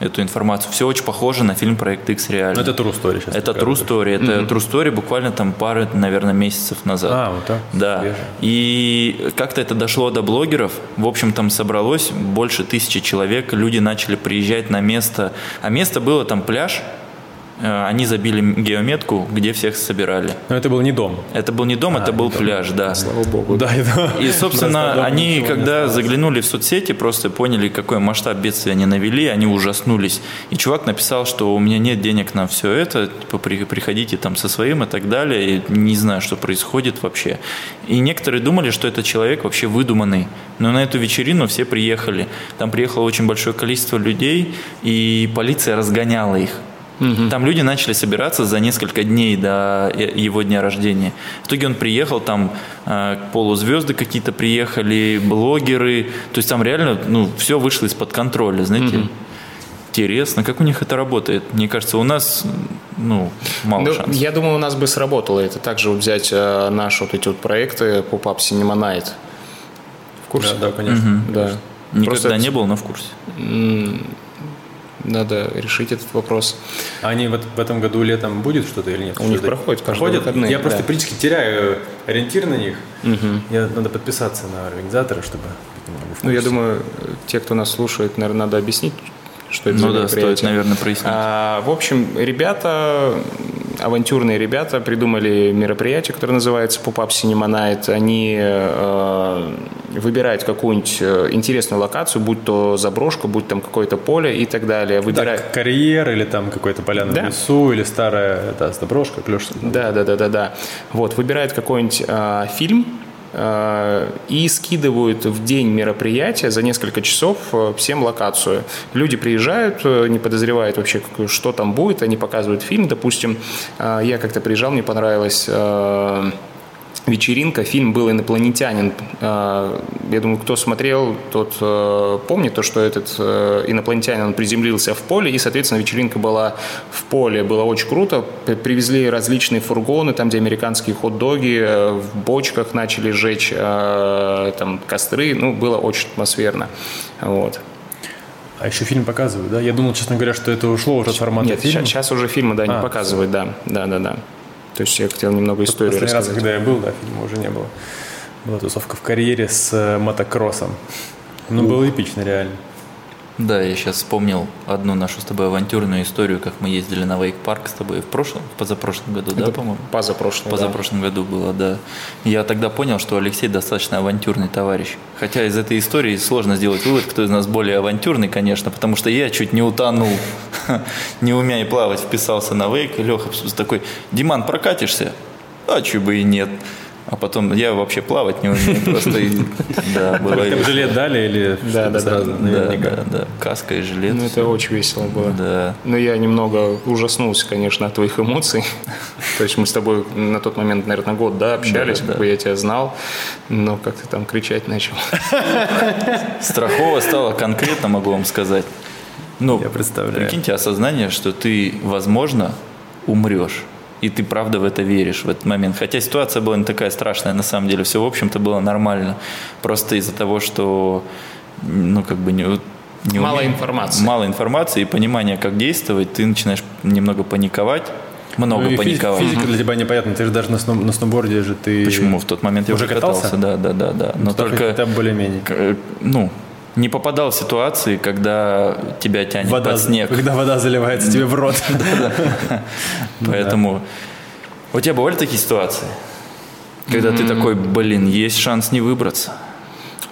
эту информацию. Все очень похоже на фильм «Проект X реально».
Ну, это true story сейчас.
Это true story. Это true story буквально там пары, наверное, месяцев назад.
А, вот так?
Да.
Свежее.
И как-то это дошло до блогеров. В общем, там собралось больше тысячи человек. Люди начали приезжать на место. А место было там пляж. Э, Они забили геометку, где всех собирали.
Но это был не дом.
Это был не дом, это был пляж, да.
Слава богу.
Да, это...
И, собственно,
дом
они, когда заглянули в соцсети, просто поняли, какой масштаб бедствия они навели, они ужаснулись. И чувак написал, что у меня нет денег на все это, типа, при- приходите там со своим и так далее, и не знаю, что происходит вообще. И некоторые думали, что этот человек вообще выдуманный. Но на эту вечерину все приехали. Там приехало очень большое количество людей, и полиция разгоняла их. Там люди начали собираться за несколько дней до э- его дня рождения. В итоге он приехал, там э, полузвезды какие-то приехали, блогеры. То есть там реально ну, все вышло из-под контроля, знаете. Интересно, как у них это работает? Мне кажется, у нас ну, мало
Ну,
шансов.
я думаю, у нас бы сработало это. Также вот взять э, наши вот эти вот проекты Pop-Up Cinema Night. В курсе?
Да, да, конечно.
Да.
Никогда
Просто
не был, но в курсе.
Надо решить этот вопрос.
А они вот в этом году летом будет что-то или нет?
У них проходит каждые
проходит?
выходные,
Я просто
да.
практически теряю ориентир на них. Я, надо подписаться на организатора, чтобы быть
Ну, я думаю, те, кто нас слушает, наверное, надо объяснить, что это
Ну
за
да, стоит, наверное, прояснить.
А, в общем, ребята, авантюрные ребята придумали мероприятие, которое называется Pop-Up Cinema Night. Они э, выбирают какую-нибудь э, интересную локацию, будь то заброшка, будь там какое-то поле и так далее. Выбирают...
Так, карьер или там какой-то поляна
Да.
в лесу, или старая да, заброшка, клеш.
Да, да, да, да, да. Вот, выбирают какой-нибудь а, фильм и скидывают в день мероприятия за несколько часов а, всем локацию. Люди приезжают, а, не подозревают вообще, что там будет, они показывают фильм. Допустим, я как-то приезжал, мне понравилось вечеринка, фильм был «Инопланетянин». А, Я думаю, кто смотрел, тот э, помнит то, что этот э, инопланетянин он приземлился в поле, и, соответственно, вечеринка была в поле. Было очень круто. Привезли различные фургоны, там, где американские хот-доги, э, в бочках начали сжечь э, там, костры. Ну, было очень атмосферно. Вот.
А еще фильм показывают, да? Я думал, честно говоря, что это ушло уже от формата
Нет,
фильма.
сейчас, уже фильмы, да, не
А,
показывают, да. Да, да, да. То есть я хотел немного историю
Последний раз,
рассказать.
когда я был, да, фильма уже не было. Была тусовка в карьере с э, мотокроссом. Ну, было эпично, реально.
Да, я сейчас вспомнил одну нашу с тобой авантюрную историю, как мы ездили на вейк-парк с тобой в прошлом, в позапрошлом году, да,
Это
по-моему?
Позапрошлый, да.
Позапрошлом году было, да. Я тогда понял, что Алексей достаточно авантюрный товарищ. Хотя из этой истории сложно сделать вывод, кто из нас более авантюрный, конечно, потому что я чуть не утонул, не умея плавать, вписался на вейк, и Леха такой, Диман, прокатишься? А чё бы и нет. А потом я вообще плавать не умею, просто, и- да, было
Там
весело.
жилет дали или
Да, да,
сразу?
да,
Да,
Наверняка.
да, да, каска и жилет.
Ну, это очень весело было.
Да.
Но я немного ужаснулся, конечно, от твоих эмоций. То есть мы с тобой на тот момент, наверное, год, да, общались,
Да,
как
да.
бы я тебя знал, но как ты там кричать начал.
Страхово стало конкретно, могу вам сказать. Ну,
Я представляю.
Прикиньте осознание, что ты, возможно, умрешь. И ты правда в это веришь в этот момент. Хотя ситуация была не такая страшная, на самом деле. Все, в общем-то, было нормально. Просто из-за того, что, ну, как бы не, не
Мало
умею-
информации.
Мало информации и понимания, как действовать, ты начинаешь немного паниковать. Много
Ну,
паниковать.
Физика для тебя непонятна. Ты же даже на, сноу- на сноуборде же ты...
Почему? В тот момент я
Уже
катался.
катался?
Да, да, да, да. Но
Только хотя бы более-менее.
э, ну, не попадал в ситуации, когда тебя тянет
Вода,
под снег.
Когда вода заливается тебе в рот.
Поэтому у тебя бывали такие ситуации, когда ты такой, блин, есть шанс не выбраться.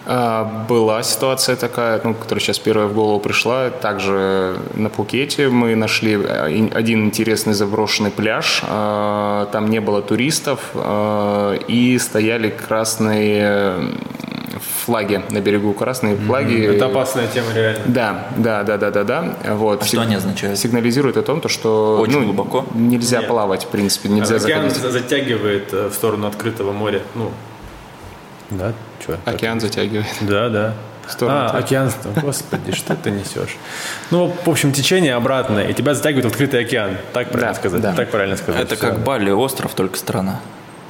А, была ситуация такая, ну, которая сейчас первая в голову пришла. Также на Пукете мы нашли э, один интересный заброшенный пляж. А, там не было туристов а, и стояли красные флаги на берегу, красные флаги.
Это опасная тема реально.
Да, да, да, да, да, да. Вот.
А что они означают?
Сигнализирует о том, то, что
Очень ну, глубоко
нельзя Нет. плавать, в принципе, нельзя
Океан
заходить.
затягивает э, в сторону открытого моря. Ну, да,
что? Океан затягивает.
Да, да. А, океан, господи, что ты несешь? Ну, в общем, течение обратное, и тебя затягивает в открытый океан. Так правильно да, сказать? Да. Так правильно сказать.
Это Все. как Бали, остров, только страна.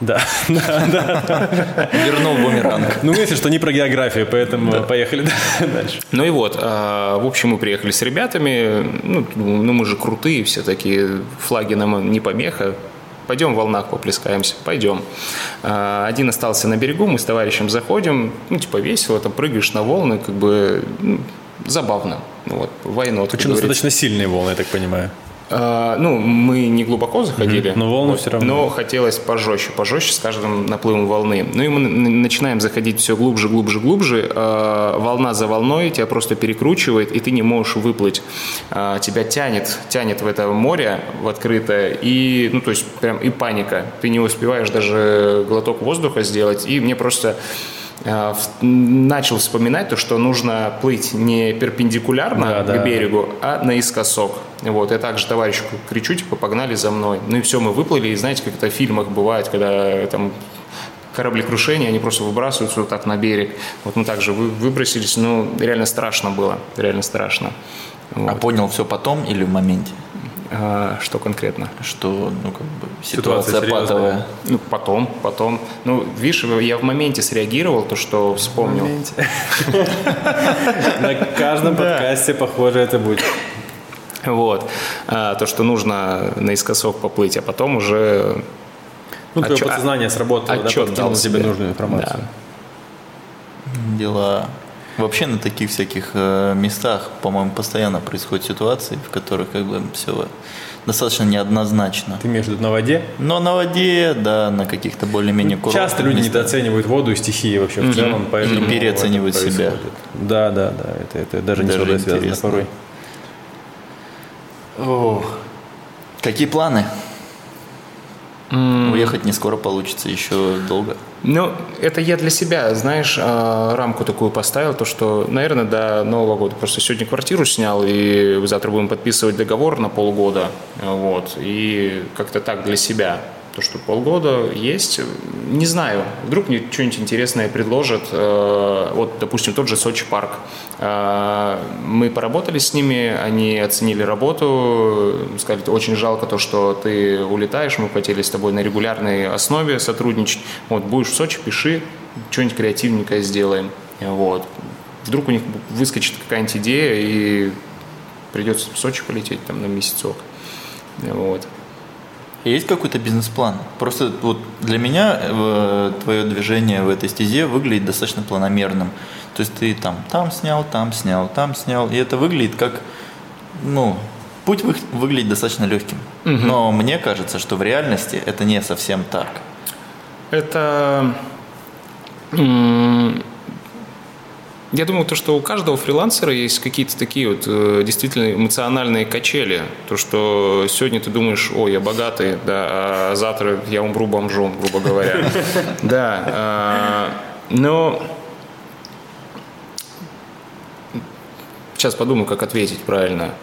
Да, да, да.
Вернул бумеранг.
Ну, если что, не про географию, поэтому да. поехали дальше.
Ну и вот, а, в общем, мы приехали с ребятами, ну, ну, мы же крутые все такие, флаги нам не помеха, пойдем в волнах поплескаемся, пойдем. А, один остался на берегу, мы с товарищем заходим, ну, типа весело, там прыгаешь на волны, как бы ну, забавно. Вот, войну.
Причем достаточно сильные волны, я так понимаю.
А, ну, мы не глубоко заходили.
Но волны вот, все равно.
Но хотелось пожестче, пожестче с каждым наплывом волны. Ну и мы начинаем заходить все глубже, глубже, глубже. А, волна за волной тебя просто перекручивает, и ты не можешь выплыть. А, тебя тянет, тянет в это море, в открытое, и, ну, то есть прям и паника. Ты не успеваешь даже глоток воздуха сделать, и мне просто начал вспоминать то, что нужно плыть не перпендикулярно да, к да. берегу, а наискосок. Вот, я также товарищу кричу, типа, погнали за мной. Ну и все, мы выплыли, и знаете, как это в фильмах бывает, когда там кораблекрушение, они просто выбрасываются вот так на берег. Вот мы также выбросились, ну, реально страшно было, реально страшно.
А вот. А понял все потом или в моменте?
А, что конкретно?
Что, ну, как бы, ситуация, ситуация патовая.
Ну, потом, потом. Ну, видишь, я в моменте среагировал, то, что вспомнил.
На каждом подкасте, похоже, это будет.
Вот. А, то, что нужно наискосок поплыть, а потом уже...
Ну, твое подсознание сработало, да, подкинул тебе нужную информацию.
Дела. Вообще на таких всяких э, местах, по-моему, постоянно происходят ситуации, в которых как бы все достаточно неоднозначно.
Ты имеешь в виду на воде?
Но на воде, да, на каких-то более-менее
курортных Часто люди местах. недооценивают воду и стихии вообще в целом,
поэтому Или переоценивают себя.
Да, да, да, это, это даже, даже не с водой связано порой.
Ох. Какие планы? Mm. Уехать не скоро получится, еще долго.
Ну, это я для себя, знаешь, а, рамку такую поставил, то, что, наверное, до Нового года. Просто сегодня квартиру снял, и завтра будем подписывать договор на полгода. Вот, и как-то так для себя то, что полгода есть. Не знаю, вдруг мне что-нибудь интересное предложат. Э, вот, допустим, тот же Сочи парк. Э, мы поработали с ними, они оценили работу, сказали, очень жалко то, что ты улетаешь, мы хотели с тобой на регулярной основе сотрудничать. Вот, будешь в Сочи, пиши, что-нибудь креативненькое сделаем. Вот. Вдруг у них выскочит какая-нибудь идея, и придется в Сочи полететь там на месяцок. Вот.
Есть какой-то бизнес-план? Просто вот для меня э, твое движение в этой стезе выглядит достаточно планомерным. То есть ты там, там снял, там снял, там снял. И это выглядит как, ну, путь вы, выглядит достаточно легким. Угу. Но мне кажется, что в реальности это не совсем так.
Это я думаю, то, что у каждого фрилансера есть какие-то такие вот э, действительно эмоциональные качели. То, что сегодня ты думаешь, о, я богатый, да, а завтра я умру бомжом, грубо говоря. Да, а, но сейчас подумаю, как ответить правильно.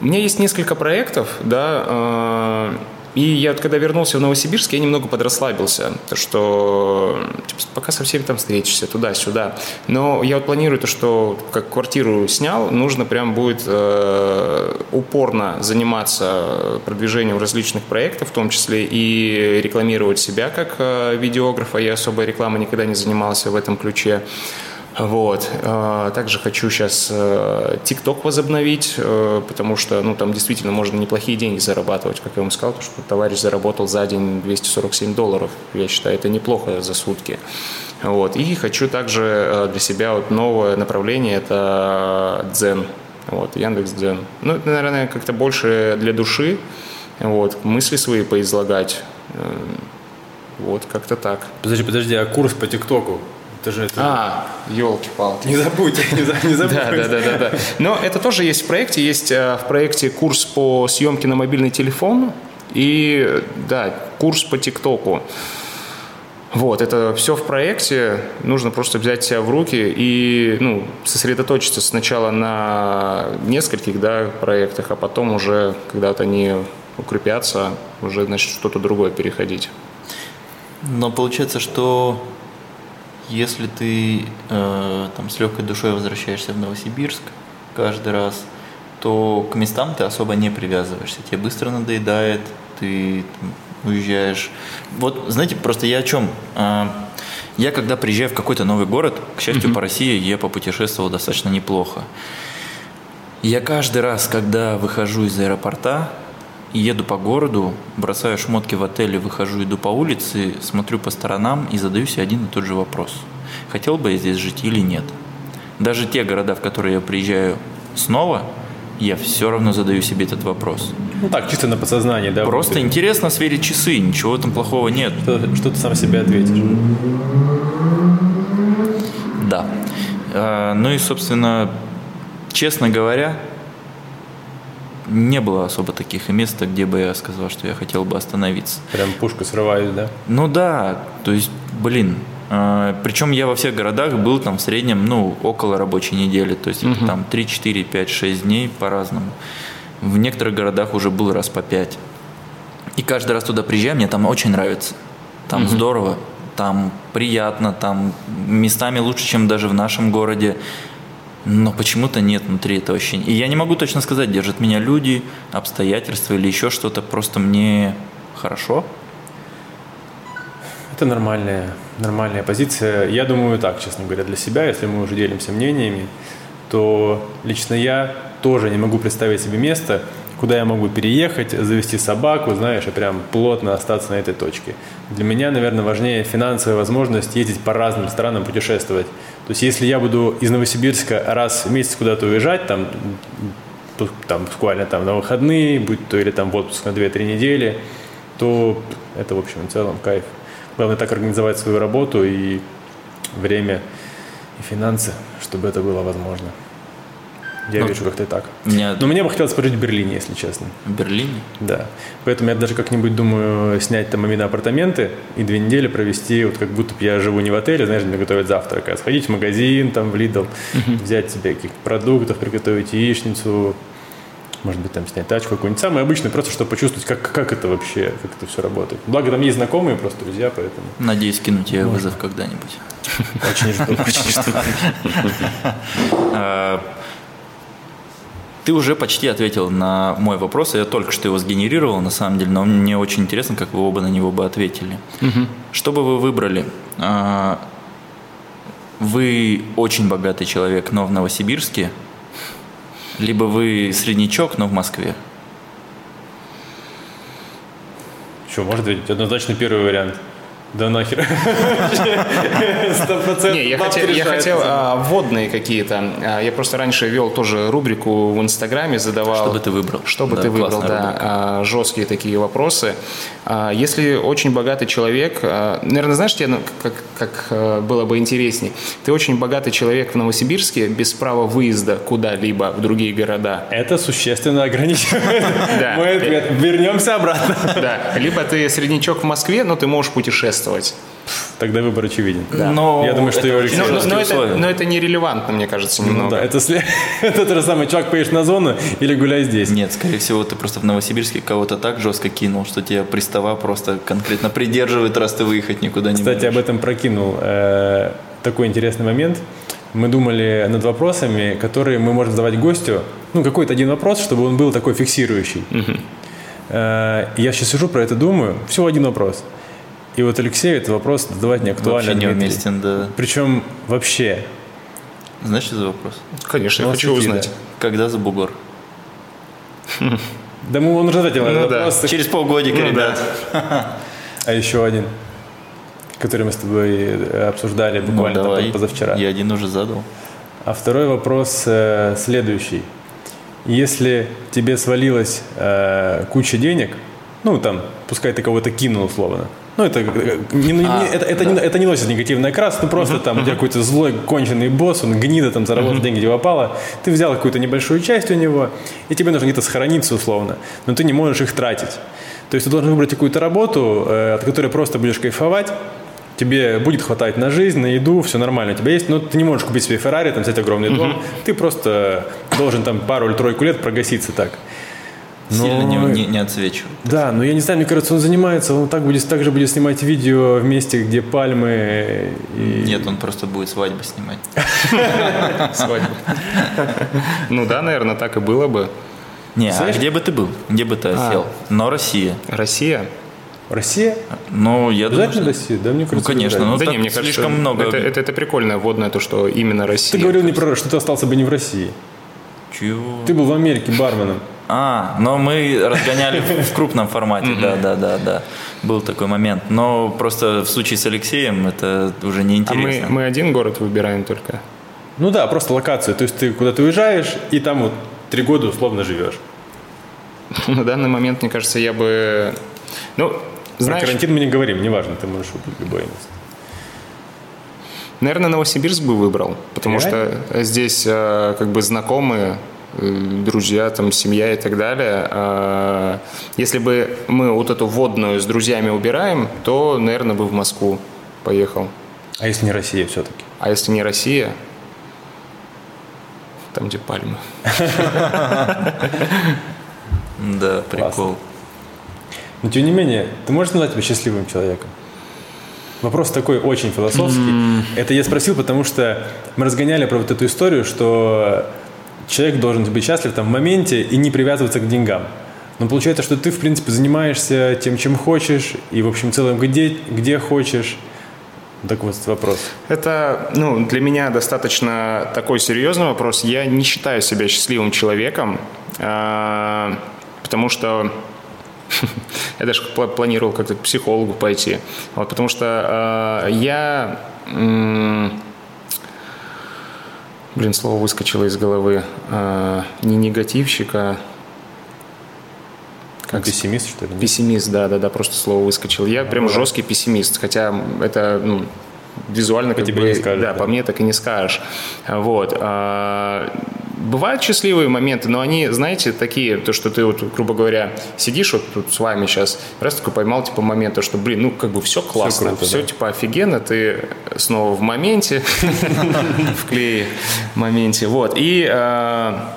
У меня есть несколько проектов, да, а, и я вот когда вернулся в Новосибирск, я немного подрасслабился, то что типа, пока со всеми там встретишься, туда-сюда. Но я вот планирую то, что как квартиру снял, нужно прям будет э, упорно заниматься продвижением различных проектов, в том числе и рекламировать себя как э, видеографа. Я особой рекламой никогда не занимался в этом ключе. Вот. А, также хочу сейчас TikTok э, возобновить, э, потому что ну, там действительно можно неплохие деньги зарабатывать. Как я вам сказал, что товарищ заработал за день 247 долларов. Я считаю, это неплохо за сутки. Вот. И хочу также э, для себя вот новое направление, это Дзен. Вот, Яндекс Дзен. Ну, это, наверное, как-то больше для души. Вот, мысли свои поизлагать. Вот, как-то так.
Подожди, подожди, а курс по ТикТоку? Это же это...
А, елки-палки.
Не забудьте, не, за, не забудьте.
Да, да, да, да, да. Но это тоже есть в проекте. Есть э, в проекте курс по съемке на мобильный телефон и, да, курс по ТикТоку. Вот, это все в проекте. Нужно просто взять себя в руки и ну, сосредоточиться сначала на нескольких да, проектах, а потом уже, когда вот они укрепятся, уже, значит, что-то другое переходить.
Но получается, что если ты э, там с легкой душой возвращаешься в Новосибирск каждый раз, то к местам ты особо не привязываешься. Тебе быстро надоедает, ты там, уезжаешь. Вот, знаете, просто я о чем? Э, я когда приезжаю в какой-то новый город, к счастью, mm-hmm. по России я попутешествовал достаточно неплохо. Я каждый раз, когда выхожу из аэропорта, еду по городу, бросаю шмотки в отеле, выхожу, иду по улице, смотрю по сторонам и задаю себе один и тот же вопрос. Хотел бы я здесь жить или нет? Даже те города, в которые я приезжаю снова, я все равно задаю себе этот вопрос.
Ну так, чисто на подсознание, да?
Просто интересно сверить часы, ничего там плохого нет.
Что, что ты сам себе ответишь?
Да. А, ну и, собственно, честно говоря, не было особо таких мест, где бы я сказал, что я хотел бы остановиться.
Прям пушка срываюсь, да?
Ну да, то есть, блин, э, причем я во всех городах был там в среднем, ну, около рабочей недели, то есть угу. там 3, 4, 5, 6 дней по-разному. В некоторых городах уже был раз по 5. И каждый раз туда приезжаю, мне там очень нравится. Там угу. здорово, там приятно, там местами лучше, чем даже в нашем городе но почему-то нет внутри этого ощущения. И я не могу точно сказать, держат меня люди, обстоятельства или еще что-то, просто мне хорошо.
Это нормальная, нормальная позиция. Я думаю так, честно говоря, для себя, если мы уже делимся мнениями, то лично я тоже не могу представить себе место, куда я могу переехать, завести собаку, знаешь, и прям плотно остаться на этой точке. Для меня, наверное, важнее финансовая возможность ездить по разным странам, путешествовать. То есть, если я буду из Новосибирска раз в месяц куда-то уезжать, там, там буквально там на выходные, будь то или там в отпуск на 2-3 недели, то это, в общем и целом, кайф. Главное так организовать свою работу и время, и финансы, чтобы это было возможно. Я ну, вижу как-то так. Меня... Но мне бы хотелось пожить в Берлине, если честно.
В Берлине?
Да. Поэтому я даже как-нибудь думаю снять там именно апартаменты и две недели провести, вот как будто бы я живу не в отеле, знаешь, мне готовят завтрак, а сходить в магазин, там, в Lidl, uh-huh. взять себе каких-то продуктов, приготовить яичницу, может быть, там снять тачку какую-нибудь. Самое обычное, просто чтобы почувствовать, как, как это вообще, как это все работает. Благо, там есть знакомые, просто друзья, поэтому...
Надеюсь, кинуть тебе вызов когда-нибудь.
Очень жду, очень жду.
Ты уже почти ответил на мой вопрос, я только что его сгенерировал, на самом деле, но мне очень интересно, как вы оба на него бы ответили. Угу. Что бы вы выбрали? А, вы очень богатый человек, но в Новосибирске, либо вы среднячок, но в Москве?
Что, может быть, однозначно первый вариант – да нахер.
Не, я хотел, я хотел а, вводные какие-то. А, я просто раньше вел тоже рубрику в Инстаграме, задавал.
Что бы ты выбрал?
Что бы да, ты выбрал, да. А, жесткие такие вопросы. Если очень богатый человек, наверное, знаешь, тебе ну, как, как было бы интересней? Ты очень богатый человек в Новосибирске без права выезда куда-либо в другие города.
Это существенно ограничивает мой ответ. Вернемся обратно.
Да. Либо ты среднячок в Москве, но ты можешь путешествовать участвовать.
Тогда выбор очевиден.
Да. Но
Я думаю, что
это, Алексей... но, но, это, но это нерелевантно, мне кажется, ну немного.
Ну, да, это, это тот же самый чувак, поедешь на зону или гуляй здесь.
Нет, скорее всего, ты просто в Новосибирске кого-то так жестко кинул, что тебя пристава просто конкретно придерживает, раз ты выехать никуда не
Кстати,
можешь.
об этом прокинул э, такой интересный момент. Мы думали над вопросами, которые мы можем задавать гостю. Ну, какой-то один вопрос, чтобы он был такой фиксирующий. Угу. Э, я сейчас сижу про это думаю. Всего один вопрос – и вот Алексею этот вопрос задавать не актуально.
Вообще неуместен, да.
Причем вообще.
Знаешь, что за вопрос?
Конечно, я хочу узнать.
Когда за бугор?
Да мы он уже задал ну, вопрос.
Да. Через полгодика, ну, ребят.
Да. А еще один, который мы с тобой э, обсуждали ну, буквально ну, давай. позавчера.
Я один уже задал.
А второй вопрос э, следующий. Если тебе свалилась э, куча денег, ну там, пускай ты кого-то кинул условно, Ну, это, не, не, а, это, это, да. не, это не носит негативный окрас, ну просто там у тебя какой-то злой, конченый босс, он гнида там заработал деньги, где попало. Ты взял какую-то небольшую часть у него, и тебе нужно где-то сохраниться условно, но ты не можешь их тратить. То есть ты должен выбрать какую-то работу, э, от которой просто будешь кайфовать, тебе будет хватать на жизнь, на еду, все нормально у тебя есть, но ты не можешь купить себе Феррари, там взять огромный дом, uh-huh. ты просто должен там пару или тройку лет прогаситься так.
Но... Сильно не, не, не отсвечивает.
Да, но я не знаю, мне кажется, он занимается, он так будет, также будет снимать видео в месте, где пальмы.
И... Нет, он просто будет свадьбу снимать.
Свадьбу. Ну да, наверное, так и было бы.
Не, а где бы ты был? Где бы ты а. осел? Но Россия.
Россия?
Россия?
Ну, я
думаю, Обязательно Россия, да? Мне
кажется, ну, конечно. Ну, да не, мне слишком кажется, много.
Это, это, это прикольное вводное, то, что именно Россия.
Ты говорил не про, что ты остался бы не в России.
Чего?
Ты был в Америке барменом.
А, но мы разгоняли в крупном формате, да, да, да, да. Был такой момент. Но просто в случае с Алексеем это уже не интересно.
А мы, мы один город выбираем только?
Ну да, просто локацию. То есть ты куда-то уезжаешь, и там вот три года условно живешь.
На данный момент, мне кажется, я бы... Ну,
знаешь... Про карантин мы не говорим, неважно, ты можешь выбрать любое место.
Наверное, Новосибирск бы выбрал, потому Реально? что здесь э, как бы знакомые друзья, там, семья и так далее. А, если бы мы вот эту водную с друзьями убираем, то, наверное, бы в Москву поехал.
А если не Россия все-таки?
А если не Россия? Там, где пальмы.
Да, прикол.
Но тем не менее, ты можешь назвать себя счастливым человеком? Вопрос такой очень философский. Это я спросил, потому что мы разгоняли про вот эту историю, что человек должен быть счастлив там в моменте и не привязываться к деньгам. Но получается, что ты, в принципе, занимаешься тем, чем хочешь, и, в общем, целом, где, где хочешь. Так вот вопрос.
Это, ну, для меня достаточно такой серьезный вопрос. Я не считаю себя счастливым человеком, а, потому что я даже планировал как-то к психологу пойти. Вот, потому что э, я Блин, слово выскочило из головы. А, не негативщика,
как пессимист, что ли?
Пессимист, да, да, да, просто слово выскочило. Я а, прям бывает. жесткий пессимист, хотя это, ну, визуально как тебе бы, не скажешь, да, да, по мне так и не скажешь. Вот. А, бывают счастливые моменты, но они, знаете, такие, то, что ты вот, грубо говоря, сидишь вот тут с вами сейчас, раз такой поймал, типа, момент, то, что, блин, ну, как бы все классно, все, круто, все да. типа, офигенно, ты снова в моменте, в клее моменте, вот, и а,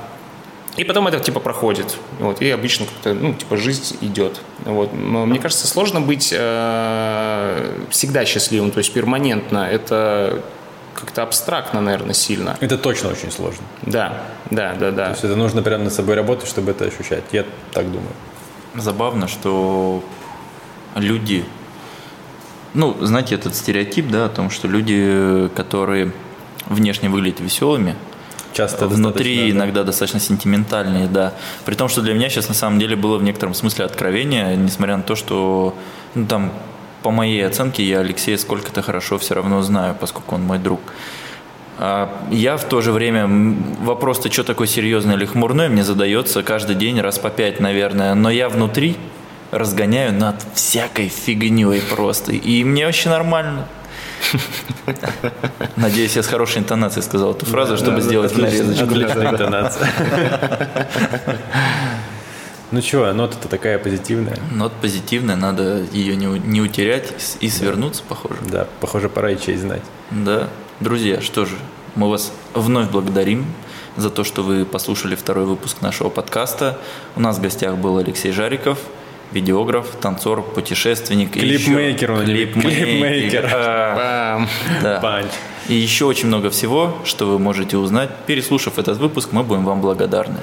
и потом это типа проходит. Вот, и обычно как-то, ну, типа, жизнь идет. Вот. Но, мне кажется, сложно быть э, всегда счастливым, то есть перманентно. Это как-то абстрактно, наверное, сильно.
Это точно очень сложно.
Да, да, да, да.
То есть это нужно прямо над собой работать, чтобы это ощущать. Я так думаю.
Забавно, что люди, ну, знаете, этот стереотип, да, о том, что люди, которые внешне выглядят веселыми, часто внутри да. иногда достаточно сентиментальные, да. При том, что для меня сейчас на самом деле было в некотором смысле откровение, несмотря на то, что ну, там по моей оценке, я Алексея сколько-то хорошо все равно знаю, поскольку он мой друг. А я в то же время, вопрос-то, что такое серьезное или хмурное, мне задается каждый день раз по пять, наверное. Но я внутри разгоняю над всякой фигней просто. И мне вообще нормально. Надеюсь, я с хорошей интонацией сказал эту фразу, чтобы сделать нарезочку. Отличная интонация.
Ну что, нота-то такая позитивная.
Нота позитивная, надо ее не, не утерять и свернуться, похоже.
Да, похоже, пора и честь знать.
Да. Друзья, что же, мы вас вновь благодарим за то, что вы послушали второй выпуск нашего подкаста. У нас в гостях был Алексей Жариков, видеограф, танцор, путешественник.
Клипмейкер. он Клипмейкер.
А, да. Панч. И еще очень много всего, что вы можете узнать. Переслушав этот выпуск, мы будем вам благодарны.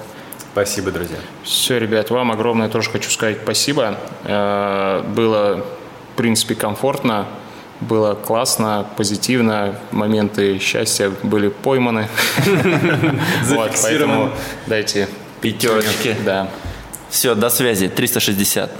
Спасибо, друзья.
Все, ребят, вам огромное тоже хочу сказать спасибо. Э, было, в принципе, комфортно, было классно, позитивно, моменты счастья были пойманы. Вот, поэтому дайте
пятерочки.
Да.
Все, до связи. 360.